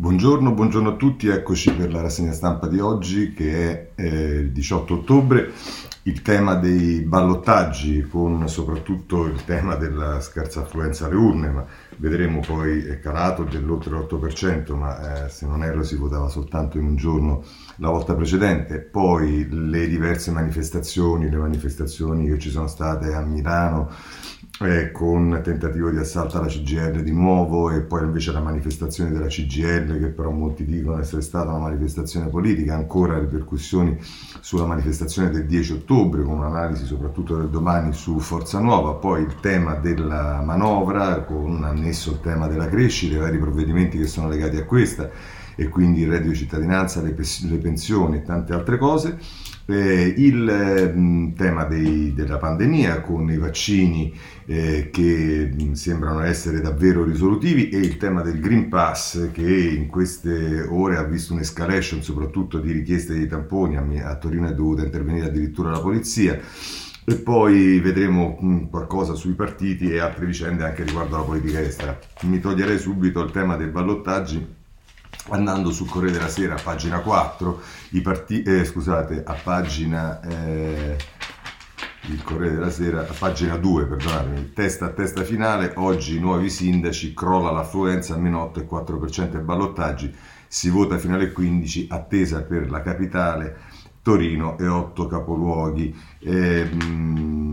Buongiorno, buongiorno, a tutti, eccoci per la rassegna stampa di oggi che è eh, il 18 ottobre, il tema dei ballottaggi con soprattutto il tema della scarsa affluenza alle urne, ma vedremo poi è calato dell'oltre l'8%, ma eh, se non erro si votava soltanto in un giorno la volta precedente, poi le diverse manifestazioni, le manifestazioni che ci sono state a Milano, eh, con tentativo di assalto alla CGL di nuovo e poi invece la manifestazione della CGL che però molti dicono essere stata una manifestazione politica, ancora ripercussioni sulla manifestazione del 10 ottobre con un'analisi soprattutto del domani su Forza Nuova, poi il tema della manovra con annesso il tema della crescita, i vari provvedimenti che sono legati a questa e quindi il reddito di cittadinanza, le, le pensioni e tante altre cose eh, il eh, tema dei, della pandemia con i vaccini eh, che mh, sembrano essere davvero risolutivi e il tema del Green Pass che in queste ore ha visto un'escalation soprattutto di richieste di tamponi, a, a Torino è dovuta intervenire addirittura la polizia. E poi vedremo mh, qualcosa sui partiti e altre vicende anche riguardo alla politica estera. Mi toglierei subito il tema dei ballottaggi andando sul Corriere della Sera a pagina 4, parti- eh, scusate, a pagina... Eh, il Corriere della Sera, a pagina 2, perdonatemi, testa a testa finale, oggi nuovi sindaci, crolla l'affluenza, meno 8,4% ai ballottaggi, si vota fino alle 15, attesa per la capitale, Torino e 8 capoluoghi. E, mh,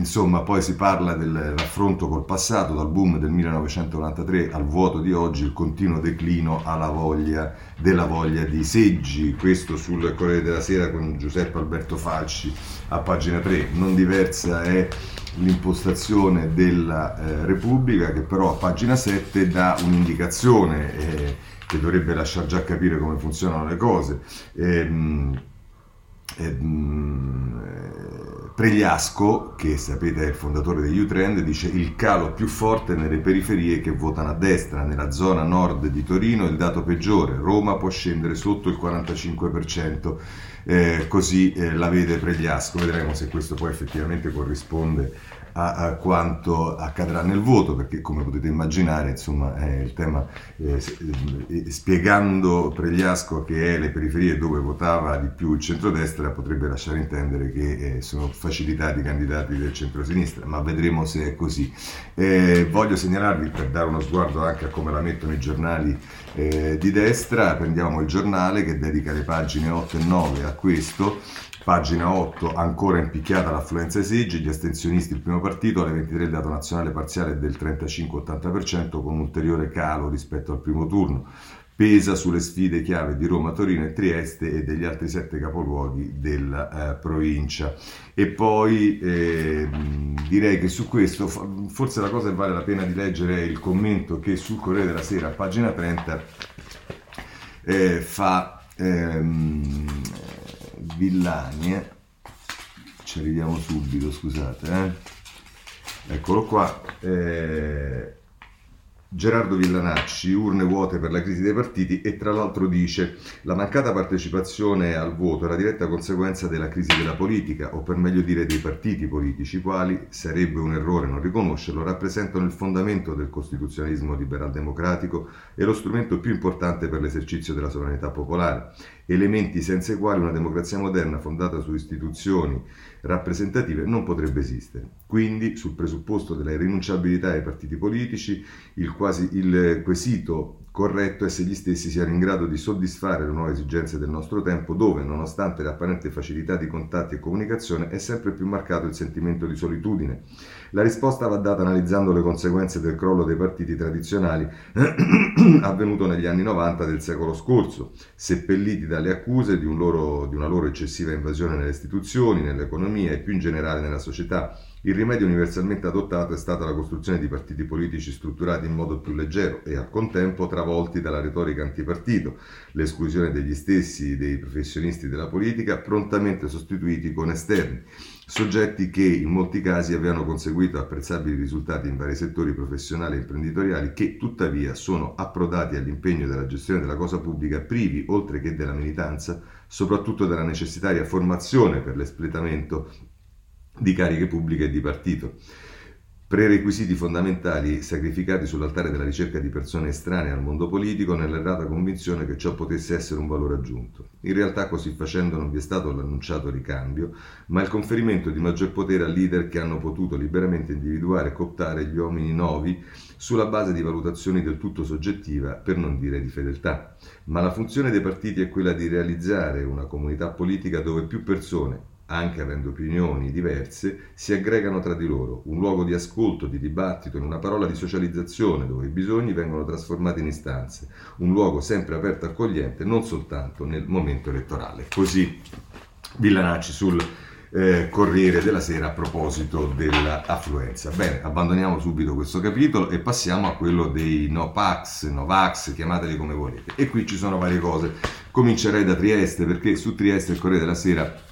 insomma, poi si parla del raffronto col passato, dal boom del 1993 al vuoto di oggi, il continuo declino voglia, della voglia di seggi, questo sul Corriere della Sera con Giuseppe Alberto Falci a pagina 3, non diversa è l'impostazione della eh, Repubblica che però a pagina 7 dà un'indicazione eh, che dovrebbe lasciar già capire come funzionano le cose. Eh, Pregliasco, che sapete è il fondatore degli U-Trend, dice il calo più forte nelle periferie che votano a destra, nella zona nord di Torino il dato peggiore, Roma può scendere sotto il 45%, eh, così eh, la vede Pregliasco, vedremo se questo poi effettivamente corrisponde a, a, quanto accadrà nel voto, perché come potete immaginare, insomma, è il tema, eh, eh, spiegando Pregliasco che è le periferie dove votava di più il centrodestra, potrebbe lasciare intendere che eh, sono facilitati i candidati del centrosinistra, ma vedremo se è così. Eh, voglio segnalarvi, per dare uno sguardo anche a come la mettono i giornali eh, di destra, prendiamo il giornale che dedica le pagine 8 e 9 a questo, Pagina 8, ancora impicchiata l'affluenza ai seggi, gli astensionisti il primo partito, alle 23 il dato nazionale parziale è del 35-80% con ulteriore calo rispetto al primo turno. Pesa sulle sfide chiave di Roma, Torino e Trieste e degli altri sette capoluoghi della eh, provincia. E poi eh, direi che su questo forse la cosa che vale la pena di leggere è il commento che sul Corriere della Sera, pagina 30, eh, fa... Ehm, Villani, eh. ci arriviamo subito, scusate, eh. eccolo qua. Eh, Gerardo Villanacci, urne vuote per la crisi dei partiti e tra l'altro dice la mancata partecipazione al voto è la diretta conseguenza della crisi della politica o per meglio dire dei partiti politici, quali sarebbe un errore non riconoscerlo, rappresentano il fondamento del costituzionalismo liberal democratico e lo strumento più importante per l'esercizio della sovranità popolare, elementi senza i quali una democrazia moderna fondata su istituzioni rappresentative non potrebbe esistere. Quindi, sul presupposto della irrinunciabilità ai partiti politici, il, quasi, il quesito corretto è se gli stessi siano in grado di soddisfare le nuove esigenze del nostro tempo, dove, nonostante l'apparente facilità di contatti e comunicazione, è sempre più marcato il sentimento di solitudine. La risposta va data analizzando le conseguenze del crollo dei partiti tradizionali avvenuto negli anni 90 del secolo scorso, seppelliti dalle accuse di, un loro, di una loro eccessiva invasione nelle istituzioni, nell'economia e più in generale nella società il rimedio universalmente adottato è stata la costruzione di partiti politici strutturati in modo più leggero e al contempo travolti dalla retorica antipartito, l'esclusione degli stessi dei professionisti della politica prontamente sostituiti con esterni, soggetti che in molti casi avevano conseguito apprezzabili risultati in vari settori professionali e imprenditoriali che tuttavia sono approdati all'impegno della gestione della cosa pubblica privi, oltre che della militanza, soprattutto della necessaria formazione per l'espletamento di cariche pubbliche e di partito. prerequisiti fondamentali sacrificati sull'altare della ricerca di persone estranee al mondo politico nell'errata convinzione che ciò potesse essere un valore aggiunto. In realtà così facendo non vi è stato l'annunciato ricambio, ma il conferimento di maggior potere a leader che hanno potuto liberamente individuare e cooptare gli uomini novi sulla base di valutazioni del tutto soggettiva, per non dire di fedeltà. Ma la funzione dei partiti è quella di realizzare una comunità politica dove più persone, anche avendo opinioni diverse, si aggregano tra di loro, un luogo di ascolto, di dibattito, in una parola di socializzazione, dove i bisogni vengono trasformati in istanze, un luogo sempre aperto e accogliente, non soltanto nel momento elettorale. Così Villanacci sul eh, Corriere della Sera a proposito dell'affluenza. Bene, abbandoniamo subito questo capitolo e passiamo a quello dei Nopax, Novax, chiamateli come volete. E qui ci sono varie cose. Comincerei da Trieste perché su Trieste il Corriere della Sera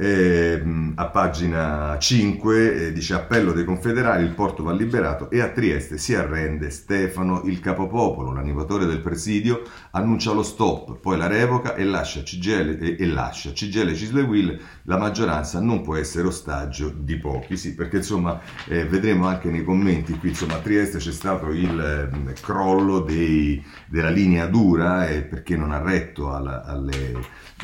eh, a pagina 5 eh, dice appello dei confederali, il porto va liberato e a Trieste si arrende Stefano il capopopolo, l'animatore del presidio, annuncia lo stop, poi la revoca e lascia CGL e, e lascia CGL Cisle Will, la maggioranza non può essere ostaggio di pochi, sì, perché insomma eh, vedremo anche nei commenti qui, insomma a Trieste c'è stato il eh, crollo dei, della linea dura eh, perché non ha retto alla, alle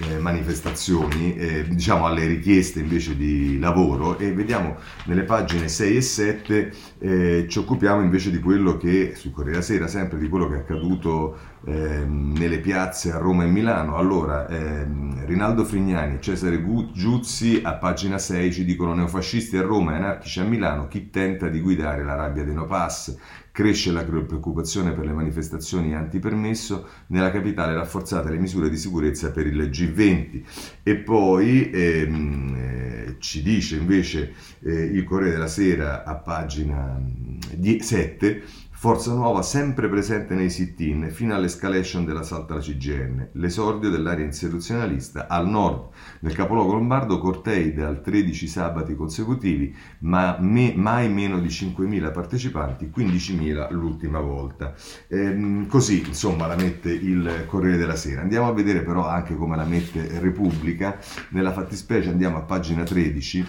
eh, manifestazioni, diciamo alle richieste invece di lavoro. E vediamo nelle pagine 6 e 7 eh, ci occupiamo invece di quello che, su Corriere Sera, sempre di quello che è accaduto eh, nelle piazze a Roma e Milano. Allora, ehm, Rinaldo Frignani e Cesare Giuzzi a pagina 6 ci dicono neofascisti a Roma e anarchici a Milano, chi tenta di guidare la rabbia dei no pass, Cresce la preoccupazione per le manifestazioni antipermesso, nella capitale rafforzate le misure di sicurezza per il G20. E poi ehm, eh, ci dice invece eh, il Corriere della Sera a pagina 7 mm, Forza Nuova sempre presente nei sit-in fino all'escalation dell'assalto alla CGN, l'esordio dell'area insurrezionalista al nord del capoluogo lombardo, cortei da 13 sabati consecutivi, ma me, mai meno di 5.000 partecipanti, 15.000 l'ultima volta. Ehm, così insomma la mette il Corriere della Sera. Andiamo a vedere però anche come la mette Repubblica, nella fattispecie andiamo a pagina 13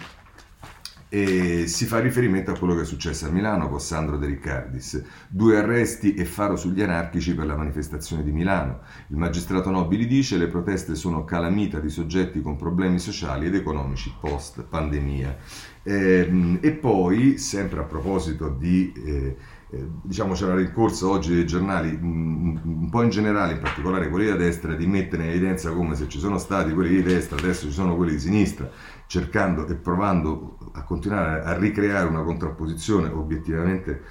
e si fa riferimento a quello che è successo a Milano con Sandro De Riccardis. Due arresti e faro sugli anarchici per la manifestazione di Milano. Il magistrato Nobili dice le proteste sono calamita di soggetti con problemi sociali ed economici post pandemia. Eh, e poi, sempre a proposito di... Eh, eh, diciamo c'era rincorsa oggi dei giornali, un, un po' in generale, in particolare quelli da destra, di mettere in evidenza come se ci sono stati quelli di destra, adesso ci sono quelli di sinistra cercando e provando a continuare a ricreare una contrapposizione obiettivamente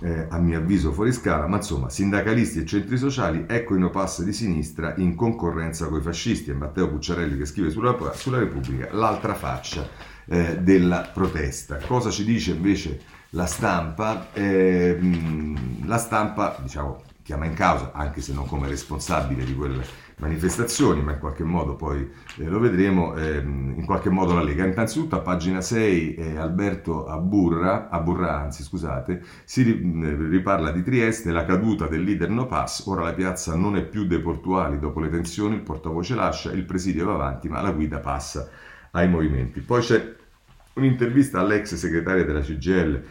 eh, a mio avviso fuori scala, ma insomma, sindacalisti e centri sociali, ecco i no pass di sinistra in concorrenza con i fascisti e Matteo Pucciarelli che scrive sulla, sulla Repubblica l'altra faccia eh, della protesta. Cosa ci dice invece la stampa? Eh, la stampa, diciamo, chiama in causa, anche se non come responsabile di quelle manifestazioni, ma in qualche modo poi eh, lo vedremo, ehm, in qualche modo la Lega. Innanzitutto a pagina 6 eh, Alberto Aburra, Aburra anzi, scusate, si riparla di Trieste, la caduta del leader No Pass, ora la piazza non è più dei portuali, dopo le tensioni il portavoce lascia, il presidio va avanti, ma la guida passa ai movimenti. Poi c'è un'intervista all'ex segretaria della CGL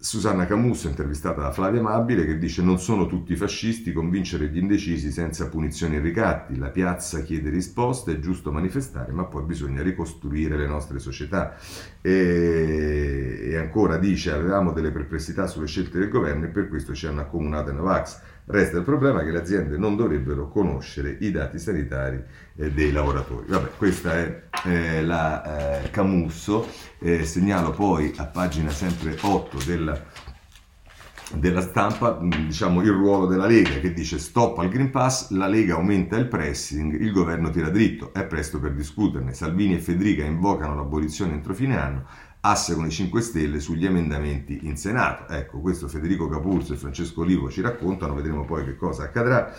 Susanna Camusso, intervistata da Flavia Amabile, che dice non sono tutti fascisti, convincere gli indecisi senza punizioni e ricatti, la piazza chiede risposte, è giusto manifestare, ma poi bisogna ricostruire le nostre società. E, e ancora dice avevamo delle perplessità sulle scelte del governo e per questo ci hanno accomunato i Novax. Resta il problema che le aziende non dovrebbero conoscere i dati sanitari eh, dei lavoratori. Vabbè, questa è eh, la eh, Camusso. Eh, segnalo poi a pagina sempre 8 della, della stampa mm, diciamo, il ruolo della Lega che dice stop al Green Pass, la Lega aumenta il pressing, il governo tira dritto, è presto per discuterne. Salvini e Federica invocano l'abolizione entro fine anno, asse con i 5 Stelle sugli emendamenti in Senato. Ecco, questo Federico Capurso e Francesco Olivo ci raccontano, vedremo poi che cosa accadrà.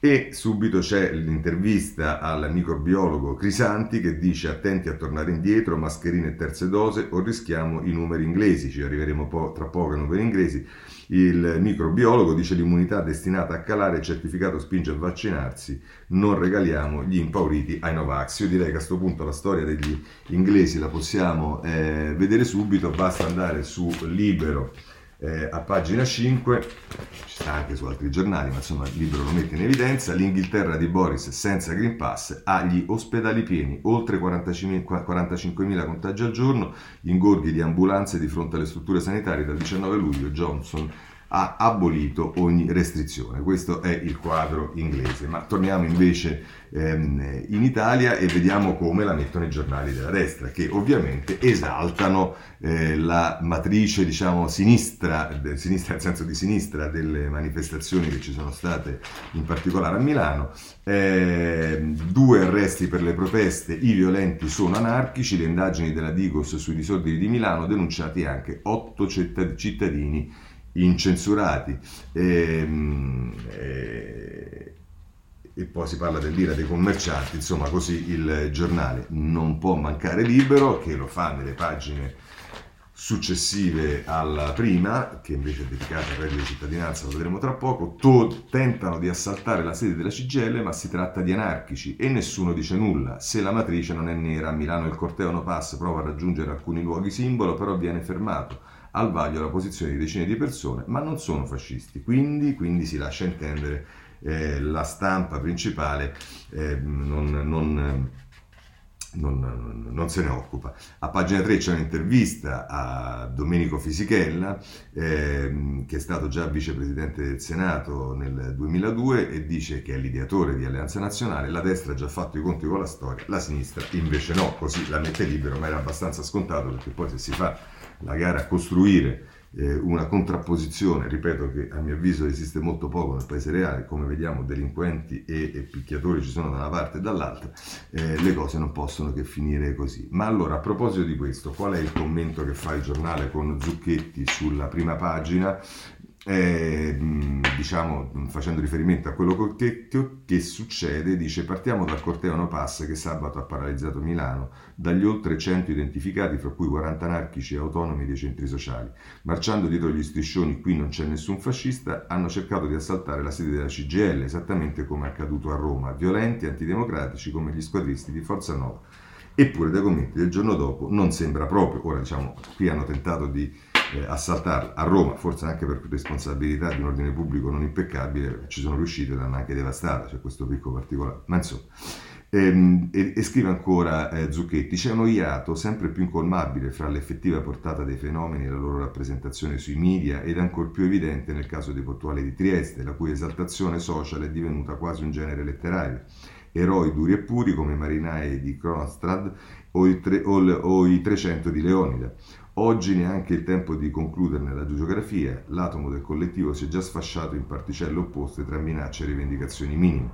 E subito c'è l'intervista al microbiologo Crisanti che dice attenti a tornare indietro, mascherine e terze dose o rischiamo i numeri inglesi, ci arriveremo po- tra poco ai numeri inglesi. Il microbiologo dice l'immunità destinata a calare, il certificato spinge a vaccinarsi, non regaliamo gli impauriti ai Novax. Io direi che a questo punto la storia degli inglesi la possiamo eh, vedere subito, basta andare su Libero eh, a pagina 5, ci sta anche su altri giornali, ma insomma il libro lo mette in evidenza, l'Inghilterra di Boris senza Green Pass ha gli ospedali pieni, oltre 45.000 contagi al giorno, ingorghi di ambulanze di fronte alle strutture sanitarie dal 19 luglio. Johnson ha abolito ogni restrizione. Questo è il quadro inglese. Ma torniamo invece ehm, in Italia e vediamo come la mettono i giornali della destra, che ovviamente esaltano eh, la matrice, diciamo, sinistra, sinistra nel senso di sinistra delle manifestazioni che ci sono state in particolare a Milano. Eh, due arresti per le proteste, i violenti sono anarchici, le indagini della Digos sui disordini di Milano, denunciati anche otto cittadini incensurati. E, ehm, e, e, poi si parla dell'ira dei commercianti, insomma così il giornale non può mancare libero, che lo fa nelle pagine successive alla prima, che invece è dedicata al reddito di cittadinanza, lo vedremo tra poco, to- tentano di assaltare la sede della CGL, ma si tratta di anarchici e nessuno dice nulla. Se la matrice non è nera, a Milano il corteo no pass prova a raggiungere alcuni luoghi simbolo, però viene fermato al vaglio la posizione di decine di persone, ma non sono fascisti. Quindi, quindi si lascia intendere eh, la stampa principale eh, non, non, non, non, se ne occupa. A pagina 3 c'è un'intervista a Domenico Fisichella, eh, che è stato già vicepresidente del Senato nel 2002 e dice che è l'ideatore di Alleanza Nazionale, la destra ha già fatto i conti con la storia, la sinistra invece no, così la mette libero, ma era abbastanza scontato perché poi se si fa la gara a costruire eh, una contrapposizione, ripeto che a mio avviso esiste molto poco nel paese reale, come vediamo delinquenti e, e picchiatori ci sono da una parte e dall'altra, eh, le cose non possono che finire così. Ma allora a proposito di questo, qual è il commento che fa il giornale con Zucchetti sulla prima pagina? Eh, diciamo, facendo riferimento a quello che, che, succede, dice partiamo dal corteo No Pass che sabato ha paralizzato Milano, dagli oltre 100 identificati, fra cui 40 anarchici e autonomi dei centri sociali. Marciando dietro gli striscioni, qui non c'è nessun fascista, hanno cercato di assaltare la sede della CGL, esattamente come è accaduto a Roma, violenti, antidemocratici come gli squadristi di Forza Nova. Eppure dai commenti del giorno dopo non sembra proprio, ora diciamo, qui hanno tentato di eh, assaltarla a Roma, forse anche per responsabilità di un ordine pubblico non impeccabile, ci sono riusciti e l'hanno anche devastata, c'è questo picco particolare. Ma insomma, ehm, e, e, scrive ancora eh, Zucchetti, c'è uno iato sempre più incolmabile fra l'effettiva portata dei fenomeni e la loro rappresentazione sui media ed ancor più evidente nel caso dei portuali di Trieste, la cui esaltazione social è divenuta quasi un genere letterario eroi duri e puri come i marinai di Kronstadt o o, o i 300 di Leonida, Oggi neanche il tempo di concluderne la geografia, l'atomo del collettivo si è già sfasciato in particelle opposte tra minacce e rivendicazioni minime.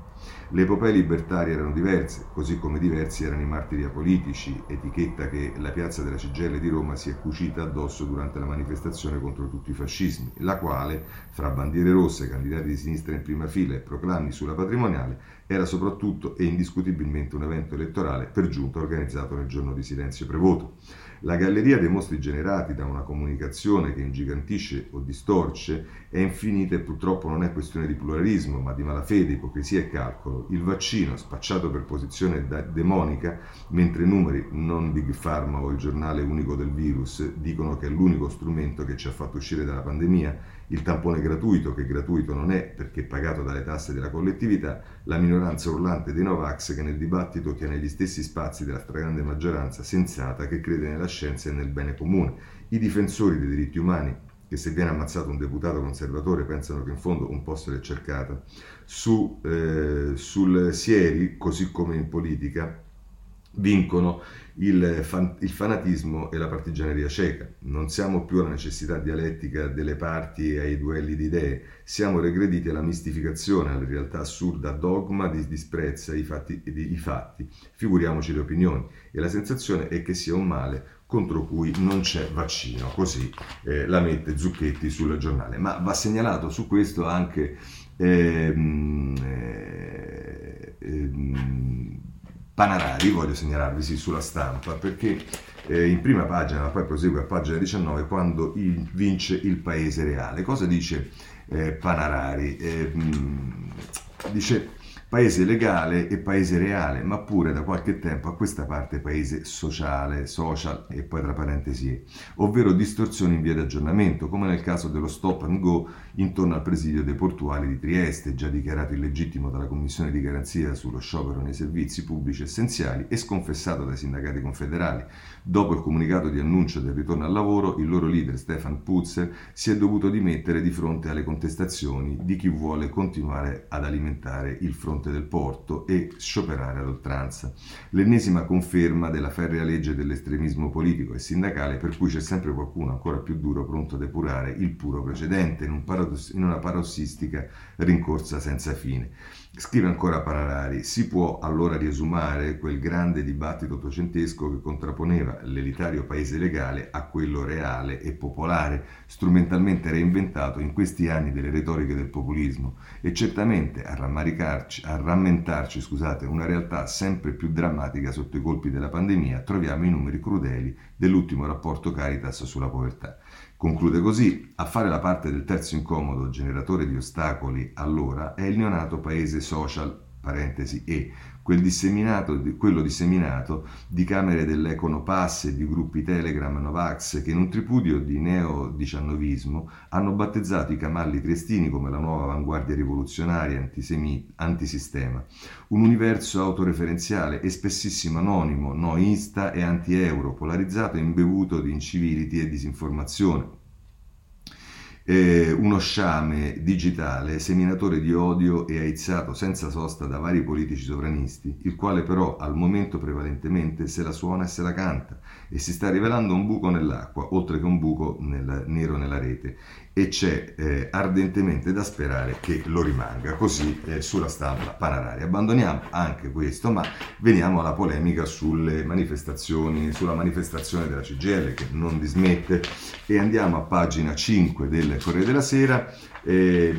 Le epopee libertarie erano diverse, così come diversi erano i martiri apolitici, etichetta che la piazza della Cigelle di Roma si è cucita addosso durante la manifestazione contro tutti i fascismi, la quale, fra bandiere rosse, candidati di sinistra in prima fila e proclami sulla patrimoniale, era soprattutto e indiscutibilmente un evento elettorale per giunta organizzato nel giorno di silenzio prevoto. La galleria dei mostri generati da una comunicazione che ingigantisce o distorce è infinita e purtroppo non è questione di pluralismo, ma di malafede, ipocrisia e calcolo. Il vaccino, spacciato per posizione demonica, mentre i numeri, non Big Pharma o il giornale unico del virus, dicono che è l'unico strumento che ci ha fatto uscire dalla pandemia, il tampone gratuito, che gratuito non è perché pagato dalle tasse della collettività, la minoranza urlante dei Novax che nel dibattito ottiene gli stessi spazi della stragrande maggioranza sensata che crede nella scienza e nel bene comune, i difensori dei diritti umani che se viene ammazzato un deputato conservatore pensano che in fondo un posto l'è cercata, su, eh, sul Sieri, così come in politica, vincono il, fan, il, fanatismo e la partigianeria cieca. Non siamo più alla necessità dialettica delle parti e ai duelli di idee, siamo regrediti alla mistificazione, alla realtà assurda, dogma di disprezza i fatti, i fatti, figuriamoci le opinioni. E la sensazione è che sia un male contro cui non c'è vaccino, così eh, la mette Zucchetti sul giornale. Ma va segnalato su questo anche... Ehm, eh, ehm, Panarari, voglio segnalarvi sì, sulla stampa, perché eh, in prima pagina, poi prosegue a pagina 19, quando il, vince il paese reale. Cosa dice eh, Panarari? Eh, dice paese legale e paese reale, ma pure da qualche tempo a questa parte paese sociale, social e poi tra parentesi, ovvero distorsioni in via di aggiornamento, come nel caso dello stop and go intorno al presidio dei portuali di Trieste, già dichiarato illegittimo dalla Commissione di garanzia sullo sciopero nei servizi pubblici essenziali e sconfessato dai sindacati confederali. Dopo il comunicato di annuncio del ritorno al lavoro, il loro leader Stefan Putzer si è dovuto dimettere di fronte alle contestazioni di chi vuole continuare ad alimentare il fronte fronte del porto e scioperare ad oltranza. L'ennesima conferma della ferrea legge dell'estremismo politico e sindacale per cui c'è sempre qualcuno ancora più duro pronto a depurare il puro precedente in, un paradoss- in una parossistica rincorsa senza fine. Scrive ancora Pararari, si può allora riesumare quel grande dibattito ottocentesco che contrapponeva l'elitario paese legale a quello reale e popolare, strumentalmente reinventato in questi anni delle retoriche del populismo, e certamente a, a rammentarci scusate, una realtà sempre più drammatica sotto i colpi della pandemia, troviamo i numeri crudeli dell'ultimo rapporto Caritas sulla povertà. Conclude così, a fare la parte del terzo incomodo generatore di ostacoli allora è il neonato paese social, parentesi E, quel disseminato, quello disseminato di camere dell'Econopass e di gruppi Telegram Novax che in un tripudio di neo-diciannovismo hanno battezzato i camalli triestini come la nuova avanguardia rivoluzionaria antisemi, antisistema. Un universo autoreferenziale e spessissimo anonimo, noista e anti-euro, polarizzato e imbevuto di incivility e disinformazione eh, uno sciame digitale, seminatore di odio e aizzato senza sosta da vari politici sovranisti, il quale però al momento prevalentemente se la suona e se la canta e si sta rivelando un buco nell'acqua, oltre che un buco nel, nero nella rete e c'è eh, ardentemente da sperare che lo rimanga, così eh, sulla stampa Panarari. Abbandoniamo anche questo, ma veniamo alla polemica sulle manifestazioni, sulla manifestazione della CGL che non dismette e andiamo a pagina 5 del Corriere della Sera eh,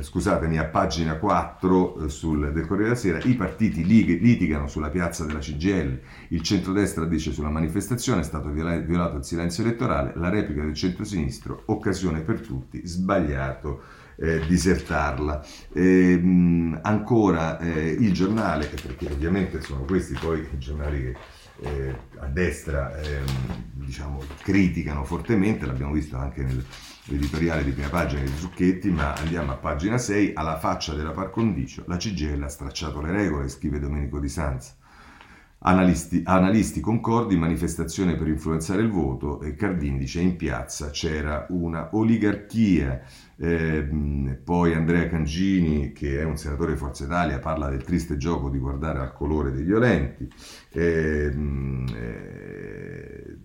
scusatemi, a pagina 4 eh, sul, del Corriere della Sera, i partiti litigano sulla piazza della CGL, il centrodestra dice sulla manifestazione è stato viola- violato il silenzio elettorale, la replica del centrosinistro, occasione per tutti, sbagliato. Eh, disertarla. Eh, ancora eh, il giornale, perché ovviamente sono questi poi i giornali che eh, a destra ehm, diciamo, criticano fortemente, l'abbiamo visto anche nel, l'editoriale di prima pagina di Zucchetti, ma andiamo a pagina 6, alla faccia della par condicio, la CGL ha stracciato le regole, scrive Domenico Di Sanza. Analisti, analisti, concordi, manifestazione per influenzare il voto e Cardini dice in piazza c'era una oligarchia. Eh, poi Andrea Cangini, che è un senatore di Forza Italia, parla del triste gioco di guardare al colore dei violenti. Eh, eh,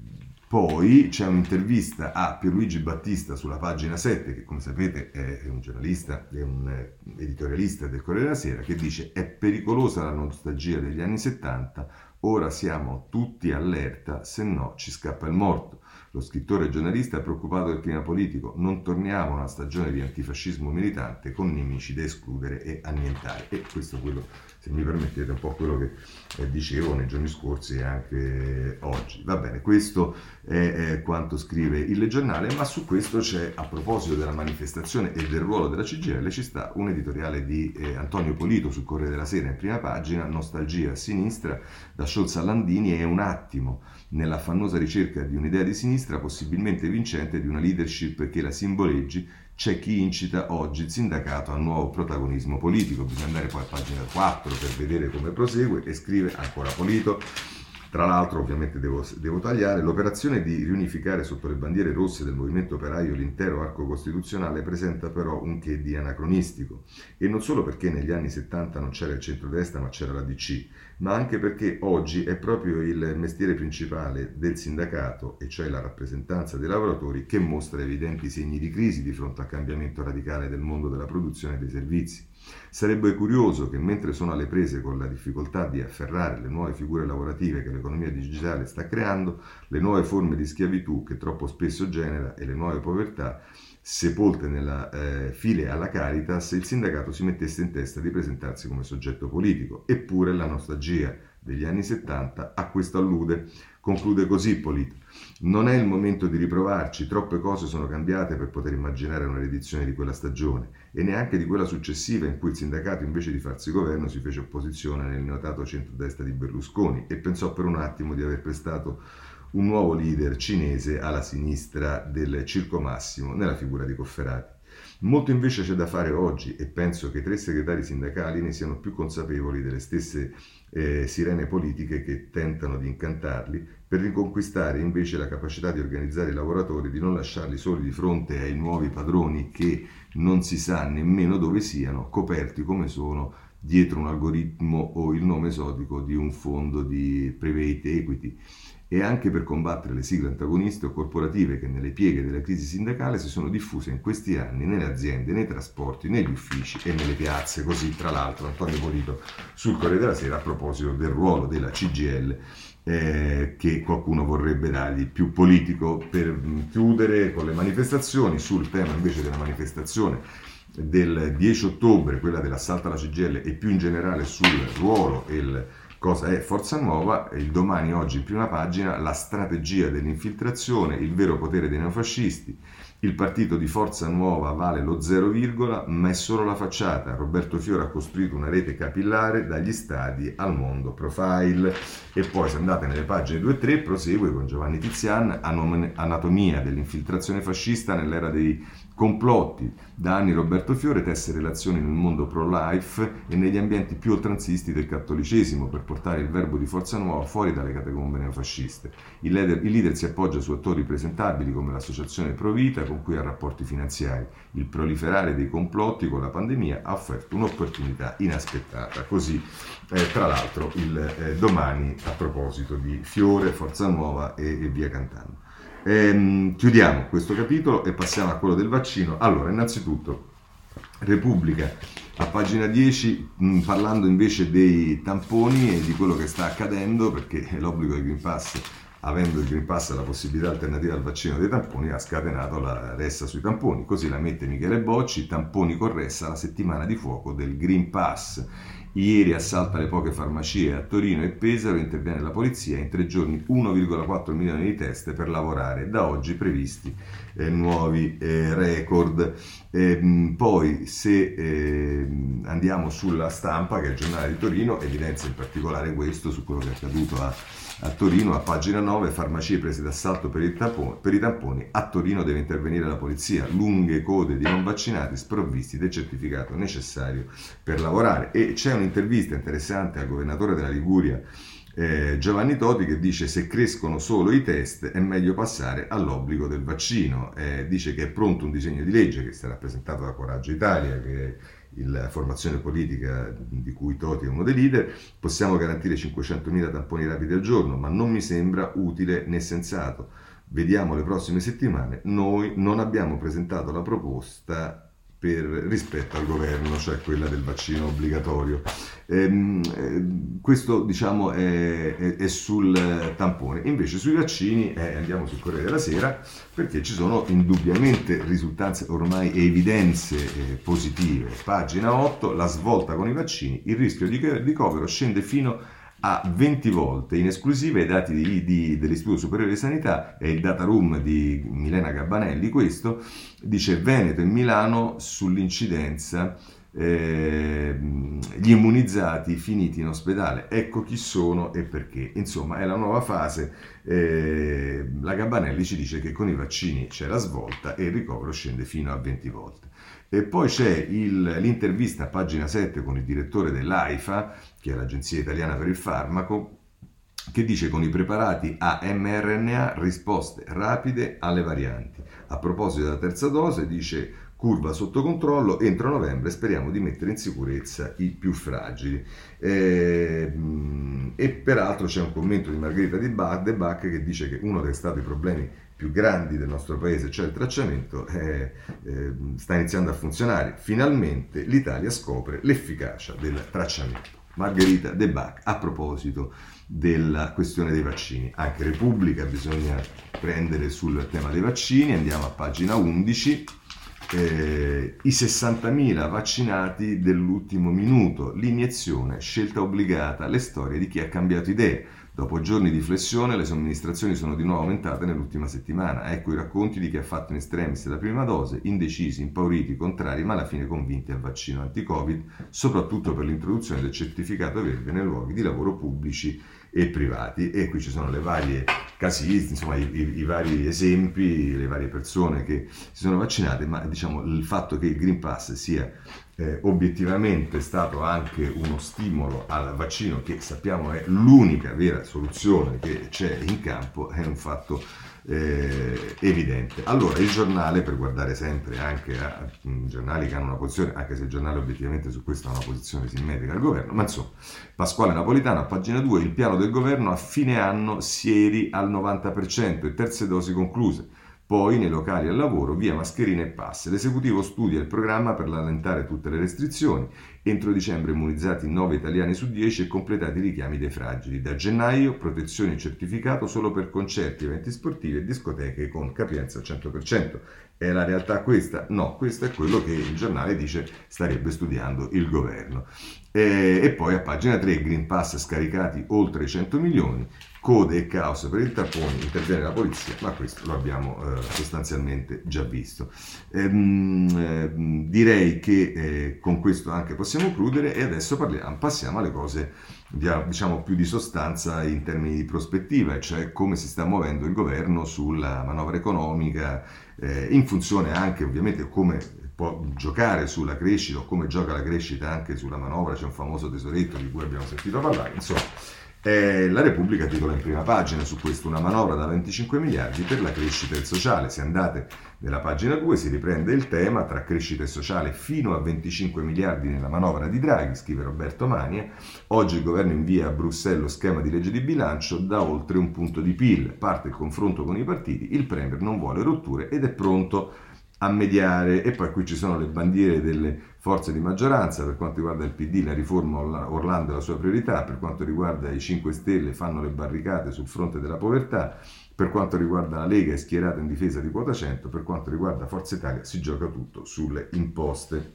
poi c'è un'intervista a Pierluigi Battista sulla pagina 7, che come sapete è un giornalista, è un editorialista del Corriere della Sera, che dice è pericolosa la nostalgia degli anni 70, ora siamo tutti allerta, se no ci scappa il morto. Lo scrittore e giornalista è preoccupato del clima politico, non torniamo a una stagione di antifascismo militante con nemici da escludere e annientare. E questo è quello se mi permettete, un po' quello che eh, dicevo nei giorni scorsi e anche oggi. Va bene, questo è, è, quanto scrive il giornale, ma su questo c'è, a proposito della manifestazione e del ruolo della CGL, ci sta un editoriale di eh, Antonio Polito sul Corriere della Sera in prima pagina, Nostalgia a sinistra, da Scholz a Landini, è un attimo nella fannosa ricerca di un'idea di sinistra possibilmente vincente di una leadership che la simboleggi c'è chi incita oggi il sindacato a nuovo protagonismo politico. Bisogna andare poi a pagina 4 per vedere come prosegue e scrive ancora Polito. Tra l'altro, ovviamente devo, devo, tagliare, l'operazione di riunificare sotto le bandiere rosse del movimento operaio l'intero arco costituzionale presenta però un che di anacronistico. E non solo perché negli anni 70 non c'era il centrodestra ma c'era la DC, ma anche perché oggi è proprio il mestiere principale del sindacato, e cioè la rappresentanza dei lavoratori, che mostra evidenti segni di crisi di fronte al cambiamento radicale del mondo della produzione e dei servizi. Sarebbe curioso che mentre sono alle prese con la difficoltà di afferrare le nuove figure lavorative che l'economia digitale sta creando, le nuove forme di schiavitù che troppo spesso genera e le nuove povertà, sepolte nella eh, file alla Caritas, il sindacato si mettesse in testa di presentarsi come soggetto politico. Eppure la nostalgia degli anni 70 a questo allude. Conclude così Polito. Non è il momento di riprovarci, troppe cose sono cambiate per poter immaginare una riedizione di quella stagione e neanche di quella successiva in cui il sindacato invece di farsi governo si fece opposizione nel notato centrodestra di Berlusconi e pensò per un attimo di aver prestato un nuovo leader cinese alla sinistra del Circo Massimo nella figura di Cofferati. Molto invece c'è da fare oggi e penso che i tre segretari sindacali ne siano più consapevoli delle stesse eh, sirene politiche che tentano di incantarli per riconquistare invece la capacità di organizzare i lavoratori, di non lasciarli soli di fronte ai nuovi padroni che non si sa nemmeno dove siano, coperti come sono dietro un algoritmo o il nome esotico di un fondo di private equity e anche per combattere le sigle antagoniste o corporative che nelle pieghe della crisi sindacale si sono diffuse in questi anni nelle aziende, nei trasporti, negli uffici e nelle piazze. Così, tra l'altro, Antonio Polito sul Corriere della Sera a proposito del ruolo della CGL eh, che qualcuno vorrebbe dargli più politico per chiudere con le manifestazioni sul tema invece della manifestazione del 10 ottobre, quella dell'assalto alla CGL e più in generale sul ruolo e il Cosa è Forza Nuova? Il domani, oggi in prima pagina, la strategia dell'infiltrazione, il vero potere dei neofascisti. Il partito di Forza Nuova vale lo 0, ma è solo la facciata. Roberto Fiore ha costruito una rete capillare dagli stadi al mondo profile. E poi, se andate nelle pagine 2 e 3, prosegue con Giovanni Tizian, Anatomia dell'infiltrazione fascista nell'era dei Complotti. Da anni Roberto Fiore tesse relazioni nel mondo pro-life e negli ambienti più oltranzisti del cattolicesimo per portare il verbo di Forza Nuova fuori dalle catacombe neofasciste. Il leader, il leader si appoggia su attori presentabili come l'associazione Provita con cui ha rapporti finanziari. Il proliferare dei complotti con la pandemia ha offerto un'opportunità inaspettata. Così, eh, tra l'altro, il eh, domani a proposito di Fiore, Forza Nuova e, e via cantando. Ehm, chiudiamo questo capitolo e passiamo a quello del vaccino. Allora, innanzitutto, Repubblica a pagina 10, mh, parlando invece dei tamponi e di quello che sta accadendo, perché l'obbligo del Green Pass, avendo il Green Pass la possibilità alternativa al vaccino dei tamponi, ha scatenato la ressa sui tamponi. Così la mette Michele Bocci, tamponi con ressa la settimana di fuoco del Green Pass. Ieri assalta le poche farmacie a Torino e Pesaro, interviene la polizia, in tre giorni 1,4 milioni di test per lavorare, da oggi previsti eh, nuovi eh, record. Eh, poi se ehm, andiamo sulla stampa, che è il giornale di Torino, evidenzia in particolare questo su quello che è accaduto a a Torino, a pagina 9, farmacie prese d'assalto per, tampone, per, i tamponi. A Torino deve intervenire la polizia. Lunghe code di non vaccinati sprovvisti del certificato necessario per lavorare. E c'è un'intervista interessante al governatore della Liguria, eh, Giovanni Toti, che dice se crescono solo i test è meglio passare all'obbligo del vaccino. Eh, dice che è pronto un disegno di legge che sarà presentato da Coraggio Italia, che la formazione politica di cui Toti è uno dei leader, possiamo garantire 500.000 tamponi rapidi al giorno, ma non mi sembra utile né sensato. Vediamo le prossime settimane. Noi non abbiamo presentato la proposta per, rispetto al governo, cioè quella del vaccino obbligatorio. Ehm, eh, questo diciamo è, è, è, sul tampone. Invece sui vaccini eh, andiamo sul Corriere della Sera perché ci sono indubbiamente risultanze ormai evidenze eh, positive. Pagina 8, la svolta con i vaccini, il rischio di ricovero scende fino a a 20 volte in esclusiva i dati di, di, dell'Istituto Superiore di Sanità e il data room di Milena Gabbanelli, questo dice Veneto e Milano sull'incidenza eh, gli immunizzati finiti in ospedale, ecco chi sono e perché. Insomma, è la nuova fase. Eh, la Gabbanelli ci dice che con i vaccini c'è la svolta e il ricovero scende fino a 20 volte. E poi c'è il, l'intervista pagina 7 con il direttore dell'AIFA, che è l'Agenzia Italiana per il Farmaco, che dice con i preparati a mRNA risposte rapide alle varianti. A proposito della terza dose dice curva sotto controllo, entro novembre speriamo di mettere in sicurezza i più fragili. E, ehm, e peraltro c'è un commento di Margherita De Bach che dice che uno dei stati problemi più grandi del nostro paese, cioè il tracciamento, eh, eh, sta iniziando a funzionare. Finalmente l'Italia scopre l'efficacia del tracciamento. Margherita De Bac, a proposito della questione dei vaccini. Anche Repubblica bisogna prendere sul tema dei vaccini, andiamo a pagina 11. Eh, I 60.000 vaccinati dell'ultimo minuto, l'iniezione, scelta obbligata, le storie di chi ha cambiato idea. Dopo giorni di flessione, le somministrazioni sono di nuovo aumentate nell'ultima settimana. Ecco i racconti di chi ha fatto in estremis la prima dose, indecisi, impauriti, contrari, ma alla fine convinti al vaccino anti-Covid, soprattutto per l'introduzione del certificato verde nei luoghi di lavoro pubblici e privati. E qui ci sono le varie casisti, insomma, i, i, i, vari esempi, le varie persone che si sono vaccinate, ma diciamo il fatto che il Green Pass sia eh, obiettivamente stato anche uno stimolo al vaccino, che sappiamo è l'unica vera soluzione che c'è in campo, è un fatto eh, evidente. Allora, il giornale, per guardare sempre anche a, a giornali che hanno una posizione, anche se il giornale obiettivamente su questo ha una posizione simmetrica al governo, ma insomma, Pasquale Napolitano a pagina 2, il piano del governo a fine anno sieri al 90% e terze dosi concluse. Poi, nei locali al lavoro, via mascherine e passe. L'esecutivo studia il programma per rallentare tutte le restrizioni. Entro dicembre immunizzati 9 italiani su 10 e completati i richiami dei fragili. Da gennaio protezione e certificato solo per concerti, eventi sportivi e discoteche con capienza al 100%. È la realtà questa? No, questo è quello che il giornale dice starebbe studiando il governo. E, e poi a pagina 3 Green Pass scaricati oltre 100 milioni, code e caos per il tappone, interviene la polizia, ma questo lo abbiamo eh, sostanzialmente già visto. Ehm, eh, direi che eh, con questo anche possiamo concludere e adesso parliamo, passiamo alle cose diciamo più di sostanza in termini di prospettiva, cioè come si sta muovendo il governo sulla manovra economica, eh, in funzione anche ovviamente come può giocare sulla crescita o come gioca la crescita anche sulla manovra, c'è un famoso tesoretto di cui abbiamo sentito parlare, insomma eh, la Repubblica titola in prima pagina su questo una manovra da 25 miliardi per la crescita e il sociale. Se andate nella pagina 2 si riprende il tema tra crescita e sociale fino a 25 miliardi nella manovra di Draghi, scrive Roberto Mania. Oggi il governo invia a Bruxelles lo schema di legge di bilancio da oltre un punto di PIL. Parte il confronto con i partiti, il Premier non vuole rotture ed è pronto a mediare. E poi qui ci sono le bandiere delle forze di maggioranza. Per quanto riguarda il PD la riforma Orlando è la sua priorità. Per quanto riguarda i 5 Stelle fanno le barricate sul fronte della povertà. Per quanto riguarda la Lega è schierata in difesa di quota 100 per quanto riguarda Forza Italia si gioca tutto sulle imposte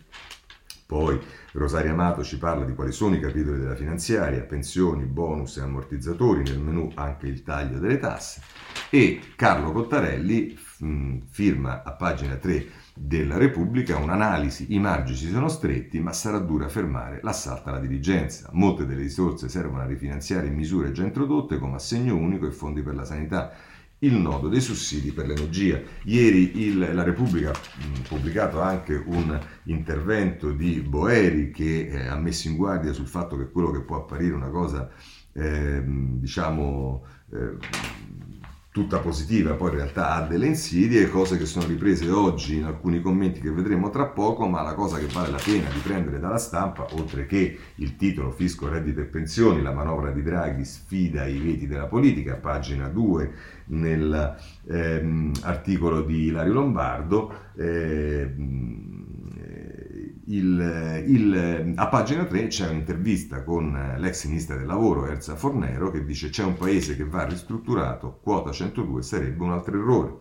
poi Rosaria Amato ci parla di quali sono i capitoli della finanziaria, pensioni, bonus e ammortizzatori, nel menù anche il taglio delle tasse. E Carlo Cottarelli mh, firma a pagina 3 della Repubblica un'analisi, i margini si sono stretti ma sarà dura fermare l'assalto alla dirigenza. Molte delle risorse servono a rifinanziare misure già introdotte come assegno unico e fondi per la sanità il nodo dei sussidi per l'energia. Ieri il, la Repubblica ha pubblicato anche un intervento di Boeri che eh, ha messo in guardia sul fatto che quello che può apparire una cosa, eh, diciamo, eh, tutta positiva, poi in realtà ha delle insidie, cose che sono riprese oggi in alcuni commenti che vedremo tra poco, ma la cosa che vale la pena di prendere dalla stampa, oltre che il titolo Fisco, reddito e pensioni, la manovra di Draghi sfida i veti della politica, pagina 2 nell'articolo ehm, di Ilario Lombardo, ehm, il, il, a pagina 3 c'è un'intervista con l'ex ministra del lavoro Elsa Fornero che dice c'è un paese che va ristrutturato, quota 102 sarebbe un altro errore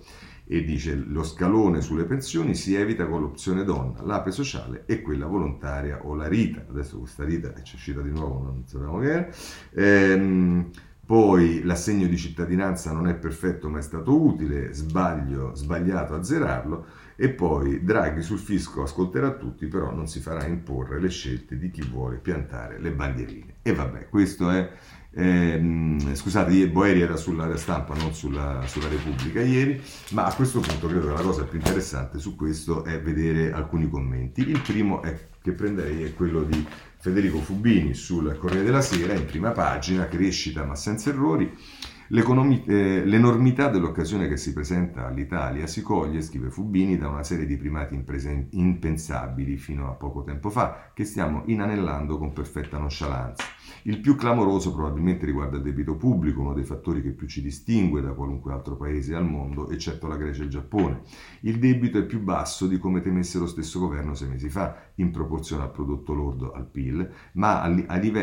e dice lo scalone sulle pensioni si evita con l'opzione donna, l'ape sociale e quella volontaria o la rita, adesso questa rita è uscita di nuovo, non sappiamo che è. Ehm, poi l'assegno di cittadinanza non è perfetto ma è stato utile, sbaglio, sbagliato a zerarlo e poi Draghi sul fisco ascolterà tutti, però non si farà imporre le scelte di chi vuole piantare le bandierine. E vabbè, questo è... Ehm, scusate, Boeri era sulla stampa, non sulla, sulla, Repubblica ieri, ma a questo punto credo che la cosa più interessante su questo è vedere alcuni commenti. Il primo è, che prenderei è quello di Federico Fubini sul Corriere della Sera, in prima pagina, crescita ma senza errori. Eh, l'enormità dell'occasione che si presenta all'Italia si coglie, scrive Fubini, da una serie di primati impensabili fino a poco tempo fa, che stiamo inanellando con perfetta nonchalance. Il più clamoroso probabilmente riguarda il debito pubblico, uno dei fattori che più ci distingue da qualunque altro paese al mondo, eccetto la Grecia e il Giappone. Il debito è più basso di come temesse lo stesso governo sei mesi fa, in proporzione al prodotto lordo, al PIL, ma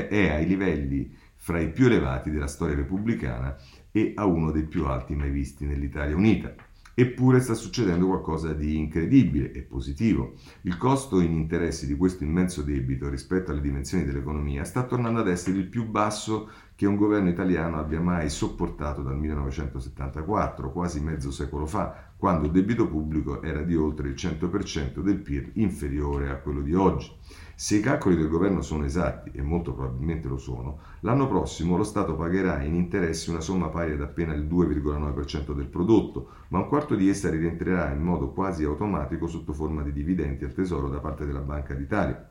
è ai livelli fra i più elevati della storia repubblicana e a uno dei più alti mai visti nell'Italia unita. Eppure sta succedendo qualcosa di incredibile e positivo. Il costo in interessi di questo immenso debito rispetto alle dimensioni dell'economia sta tornando ad essere il più basso che un governo italiano abbia mai sopportato dal 1974, quasi mezzo secolo fa, quando il debito pubblico era di oltre il 100% del PIL, inferiore a quello di oggi. Se i calcoli del governo sono esatti, e molto probabilmente lo sono, l'anno prossimo lo Stato pagherà in interessi una somma pari ad appena il 2,9% del prodotto, ma un quarto di essa rientrerà in modo quasi automatico sotto forma di dividendi al Tesoro da parte della Banca d'Italia.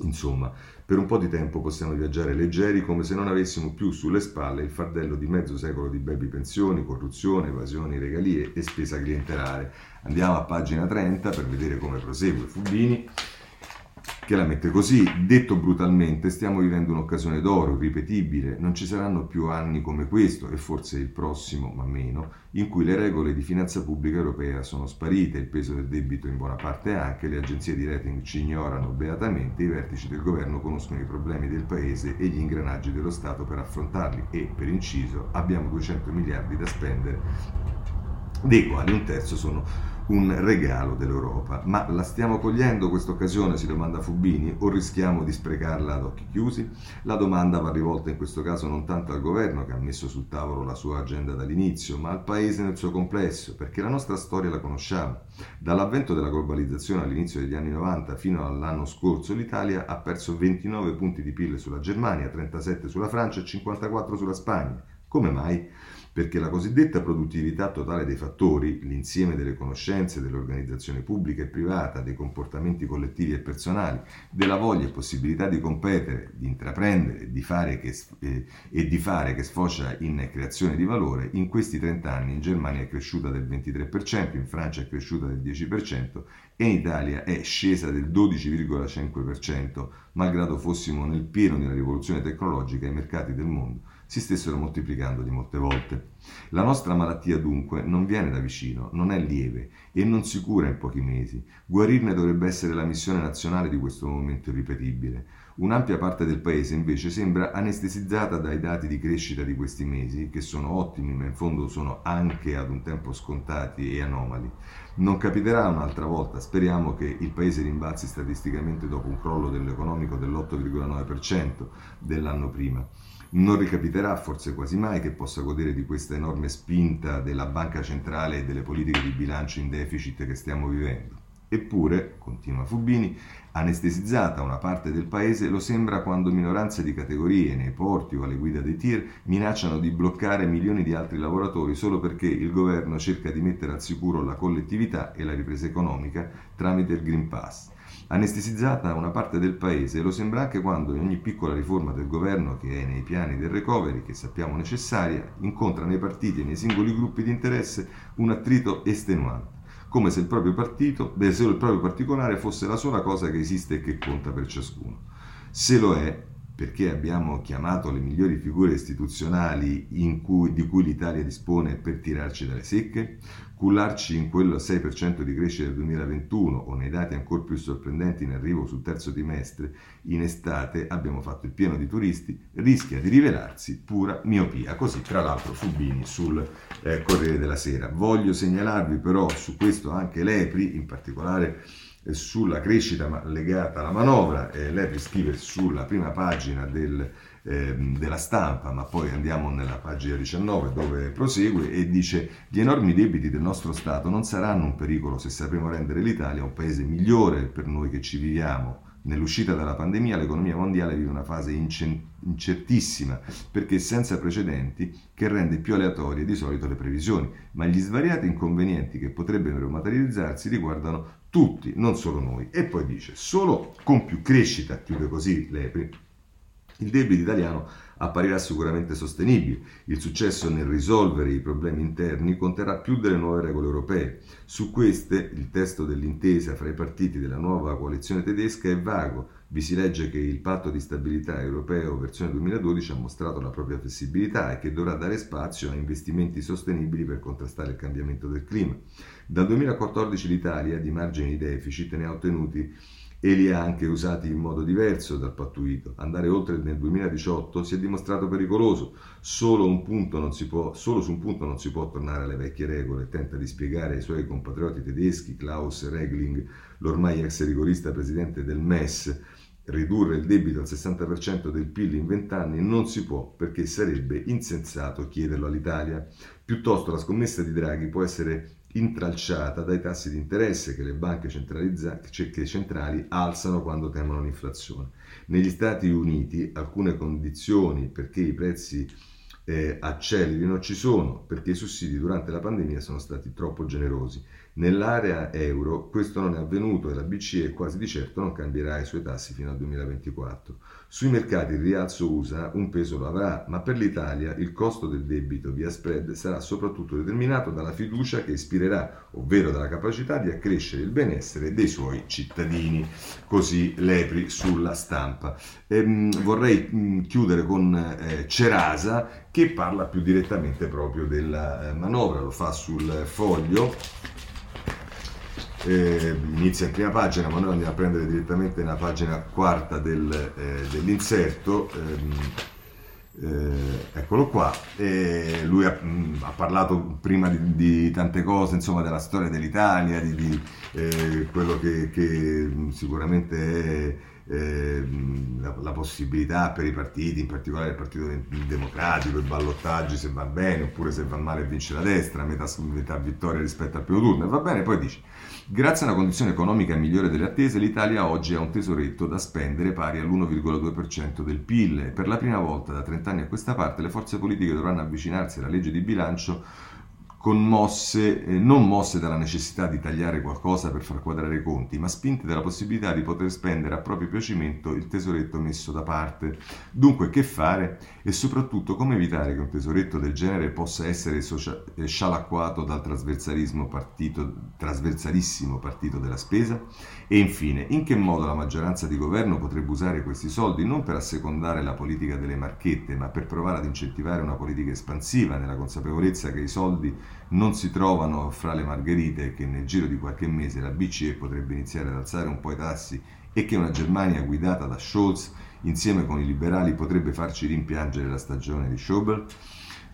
Insomma, per un po' di tempo possiamo viaggiare leggeri come se non avessimo più sulle spalle il fardello di mezzo secolo di baby pensioni, corruzione, evasioni, regalie e spesa clientelare. Andiamo a pagina 30 per vedere come prosegue Fubini che la mette così. Detto brutalmente, stiamo vivendo un'occasione d'oro, ripetibile. Non ci saranno più anni come questo, e forse il prossimo, ma meno, in cui le regole di finanza pubblica europea sono sparite, il peso del debito in buona parte anche, le agenzie di rating ci ignorano beatamente, i vertici del governo conoscono i problemi del paese e gli ingranaggi dello Stato per affrontarli e, per inciso, abbiamo 200 miliardi da spendere, dei quali un terzo sono un regalo dell'Europa. Ma la stiamo cogliendo questa occasione, si domanda Fubini, o rischiamo di sprecarla ad occhi chiusi? La domanda va rivolta in questo caso non tanto al governo che ha messo sul tavolo la sua agenda dall'inizio, ma al paese nel suo complesso, perché la nostra storia la conosciamo. Dall'avvento della globalizzazione all'inizio degli anni 90 fino all'anno scorso l'Italia ha perso 29 punti di PIL sulla Germania, 37 sulla Francia e 54 sulla Spagna. Come mai? Perché la cosiddetta produttività totale dei fattori, l'insieme delle conoscenze dell'organizzazione pubblica e privata, dei comportamenti collettivi e personali, della voglia e possibilità di competere, di intraprendere di che, eh, e di fare che sfocia in creazione di valore, in questi 30 anni in Germania è cresciuta del 23%, in Francia è cresciuta del 10% e in Italia è scesa del 12,5%, malgrado fossimo nel pieno della rivoluzione tecnologica e i mercati del mondo si stessero moltiplicando di molte volte. La nostra malattia dunque non viene da vicino, non è lieve e non si cura in pochi mesi. Guarirne dovrebbe essere la missione nazionale di questo momento irripetibile. Un'ampia parte del paese invece sembra anestesizzata dai dati di crescita di questi mesi, che sono ottimi, ma in fondo sono anche ad un tempo scontati e anomali. Non capiterà un'altra volta, speriamo che il paese rimbalzi statisticamente dopo un crollo dell'economico dell'8,9% dell'anno prima. Non ricapiterà forse quasi mai che possa godere di questa enorme spinta della banca centrale e delle politiche di bilancio in deficit che stiamo vivendo. Eppure, continua Fubini, anestesizzata una parte del paese lo sembra quando minoranze di categorie nei porti o alle guide dei tir minacciano di bloccare milioni di altri lavoratori solo perché il governo cerca di mettere al sicuro la collettività e la ripresa economica tramite il Green Pass. Anestesizzata una parte del paese lo sembra anche quando ogni piccola riforma del governo che è nei piani del recovery, che sappiamo necessaria, incontra nei partiti e nei singoli gruppi di interesse un attrito estenuante, come se il proprio partito, se il proprio particolare fosse la sola cosa che esiste e che conta per ciascuno. Se lo è, perché abbiamo chiamato le migliori figure istituzionali cui, di cui l'Italia dispone per tirarci dalle secche, cullarci in quel 6% di crescita del 2021 o nei dati ancora più sorprendenti in arrivo sul terzo trimestre, in estate abbiamo fatto il pieno di turisti, rischia di rivelarsi pura miopia. Così tra l'altro Fubini sul eh, Corriere della Sera. Voglio segnalarvi però su questo anche l'EPRI, in particolare sulla crescita legata alla manovra, eh, lei scrive sulla prima pagina del, eh, della stampa, ma poi andiamo nella pagina 19 dove prosegue e dice gli enormi debiti del nostro Stato non saranno un pericolo se sapremo rendere l'Italia un paese migliore per noi che ci viviamo. Nell'uscita dalla pandemia l'economia mondiale vive una fase incertissima perché senza precedenti che rende più aleatorie di solito le previsioni, ma gli svariati inconvenienti che potrebbero materializzarsi riguardano tutti, non solo noi. E poi dice, solo con più crescita, chiude così l'EPRI, il debito italiano apparirà sicuramente sostenibile. Il successo nel risolvere i problemi interni conterrà più delle nuove regole europee. Su queste, il testo dell'intesa fra i partiti della nuova coalizione tedesca è vago. Vi si legge che il patto di stabilità europeo versione 2012 ha mostrato la propria flessibilità e che dovrà dare spazio a investimenti sostenibili per contrastare il cambiamento del clima. Dal 2014 l'Italia di margini di deficit ne ha ottenuti e li ha anche usati in modo diverso dal pattuito. Andare oltre nel 2018 si è dimostrato pericoloso, solo, un può, solo, su un punto non si può tornare alle vecchie regole, tenta di spiegare ai suoi compatrioti tedeschi Klaus Regling, l'ormai ex rigorista presidente del MES, ridurre il debito al 60% del PIL in 20 anni non si può perché sarebbe insensato chiederlo all'Italia. Piuttosto la scommessa di Draghi può essere intralciata dai tassi di interesse che le banche centrali alzano quando temono l'inflazione. Negli Stati Uniti alcune condizioni perché i prezzi eh, accelerino ci sono, perché i sussidi durante la pandemia sono stati troppo generosi. Nell'area euro questo non è avvenuto e la BCE quasi di certo non cambierà i suoi tassi fino al 2024. Sui mercati il rialzo USA un peso lo avrà, ma per l'Italia il costo del debito via spread sarà soprattutto determinato dalla fiducia che ispirerà, ovvero dalla capacità di accrescere il benessere dei suoi cittadini. Così l'EPRI sulla stampa. Ehm, vorrei chiudere con eh, Cerasa che parla più direttamente proprio della eh, manovra, lo fa sul foglio eh, inizia in prima pagina, ma noi andiamo a prendere direttamente nella pagina quarta del, eh, dell'inserto. Ehm, eh, eccolo qua. lui ha, mh, mm, ha, parlato prima di, di, tante cose, insomma, della storia dell'Italia, di, di eh, quello che, che, mm, sicuramente è eh, la, la, possibilità per i partiti, in particolare il Partito Democratico, i ballottaggi se va bene oppure se va male vince la destra, metà, metà vittoria rispetto al primo turno, e va bene, poi dice Grazie a una condizione economica migliore delle attese, l'Italia oggi ha un tesoretto da spendere pari all'1,2% del PIL per la prima volta da 30 anni a questa parte le forze politiche dovranno avvicinarsi alla legge di bilancio con mosse, eh, non mosse dalla necessità di tagliare qualcosa per far quadrare i conti, ma spinte dalla possibilità di poter spendere a proprio piacimento il tesoretto messo da parte. Dunque, che fare? E soprattutto come evitare che un tesoretto del genere possa essere socia- eh, scialacquato dal trasversalismo partito, trasversalissimo partito della spesa? E infine, in che modo la maggioranza di governo potrebbe usare questi soldi non per assecondare la politica delle marchette, ma per provare ad incentivare una politica espansiva, nella consapevolezza che i soldi non si trovano fra le margherite e che nel giro di qualche mese la BCE potrebbe iniziare ad alzare un po' i tassi e che una Germania guidata da Scholz insieme con i liberali potrebbe farci rimpiangere la stagione di Schäuble?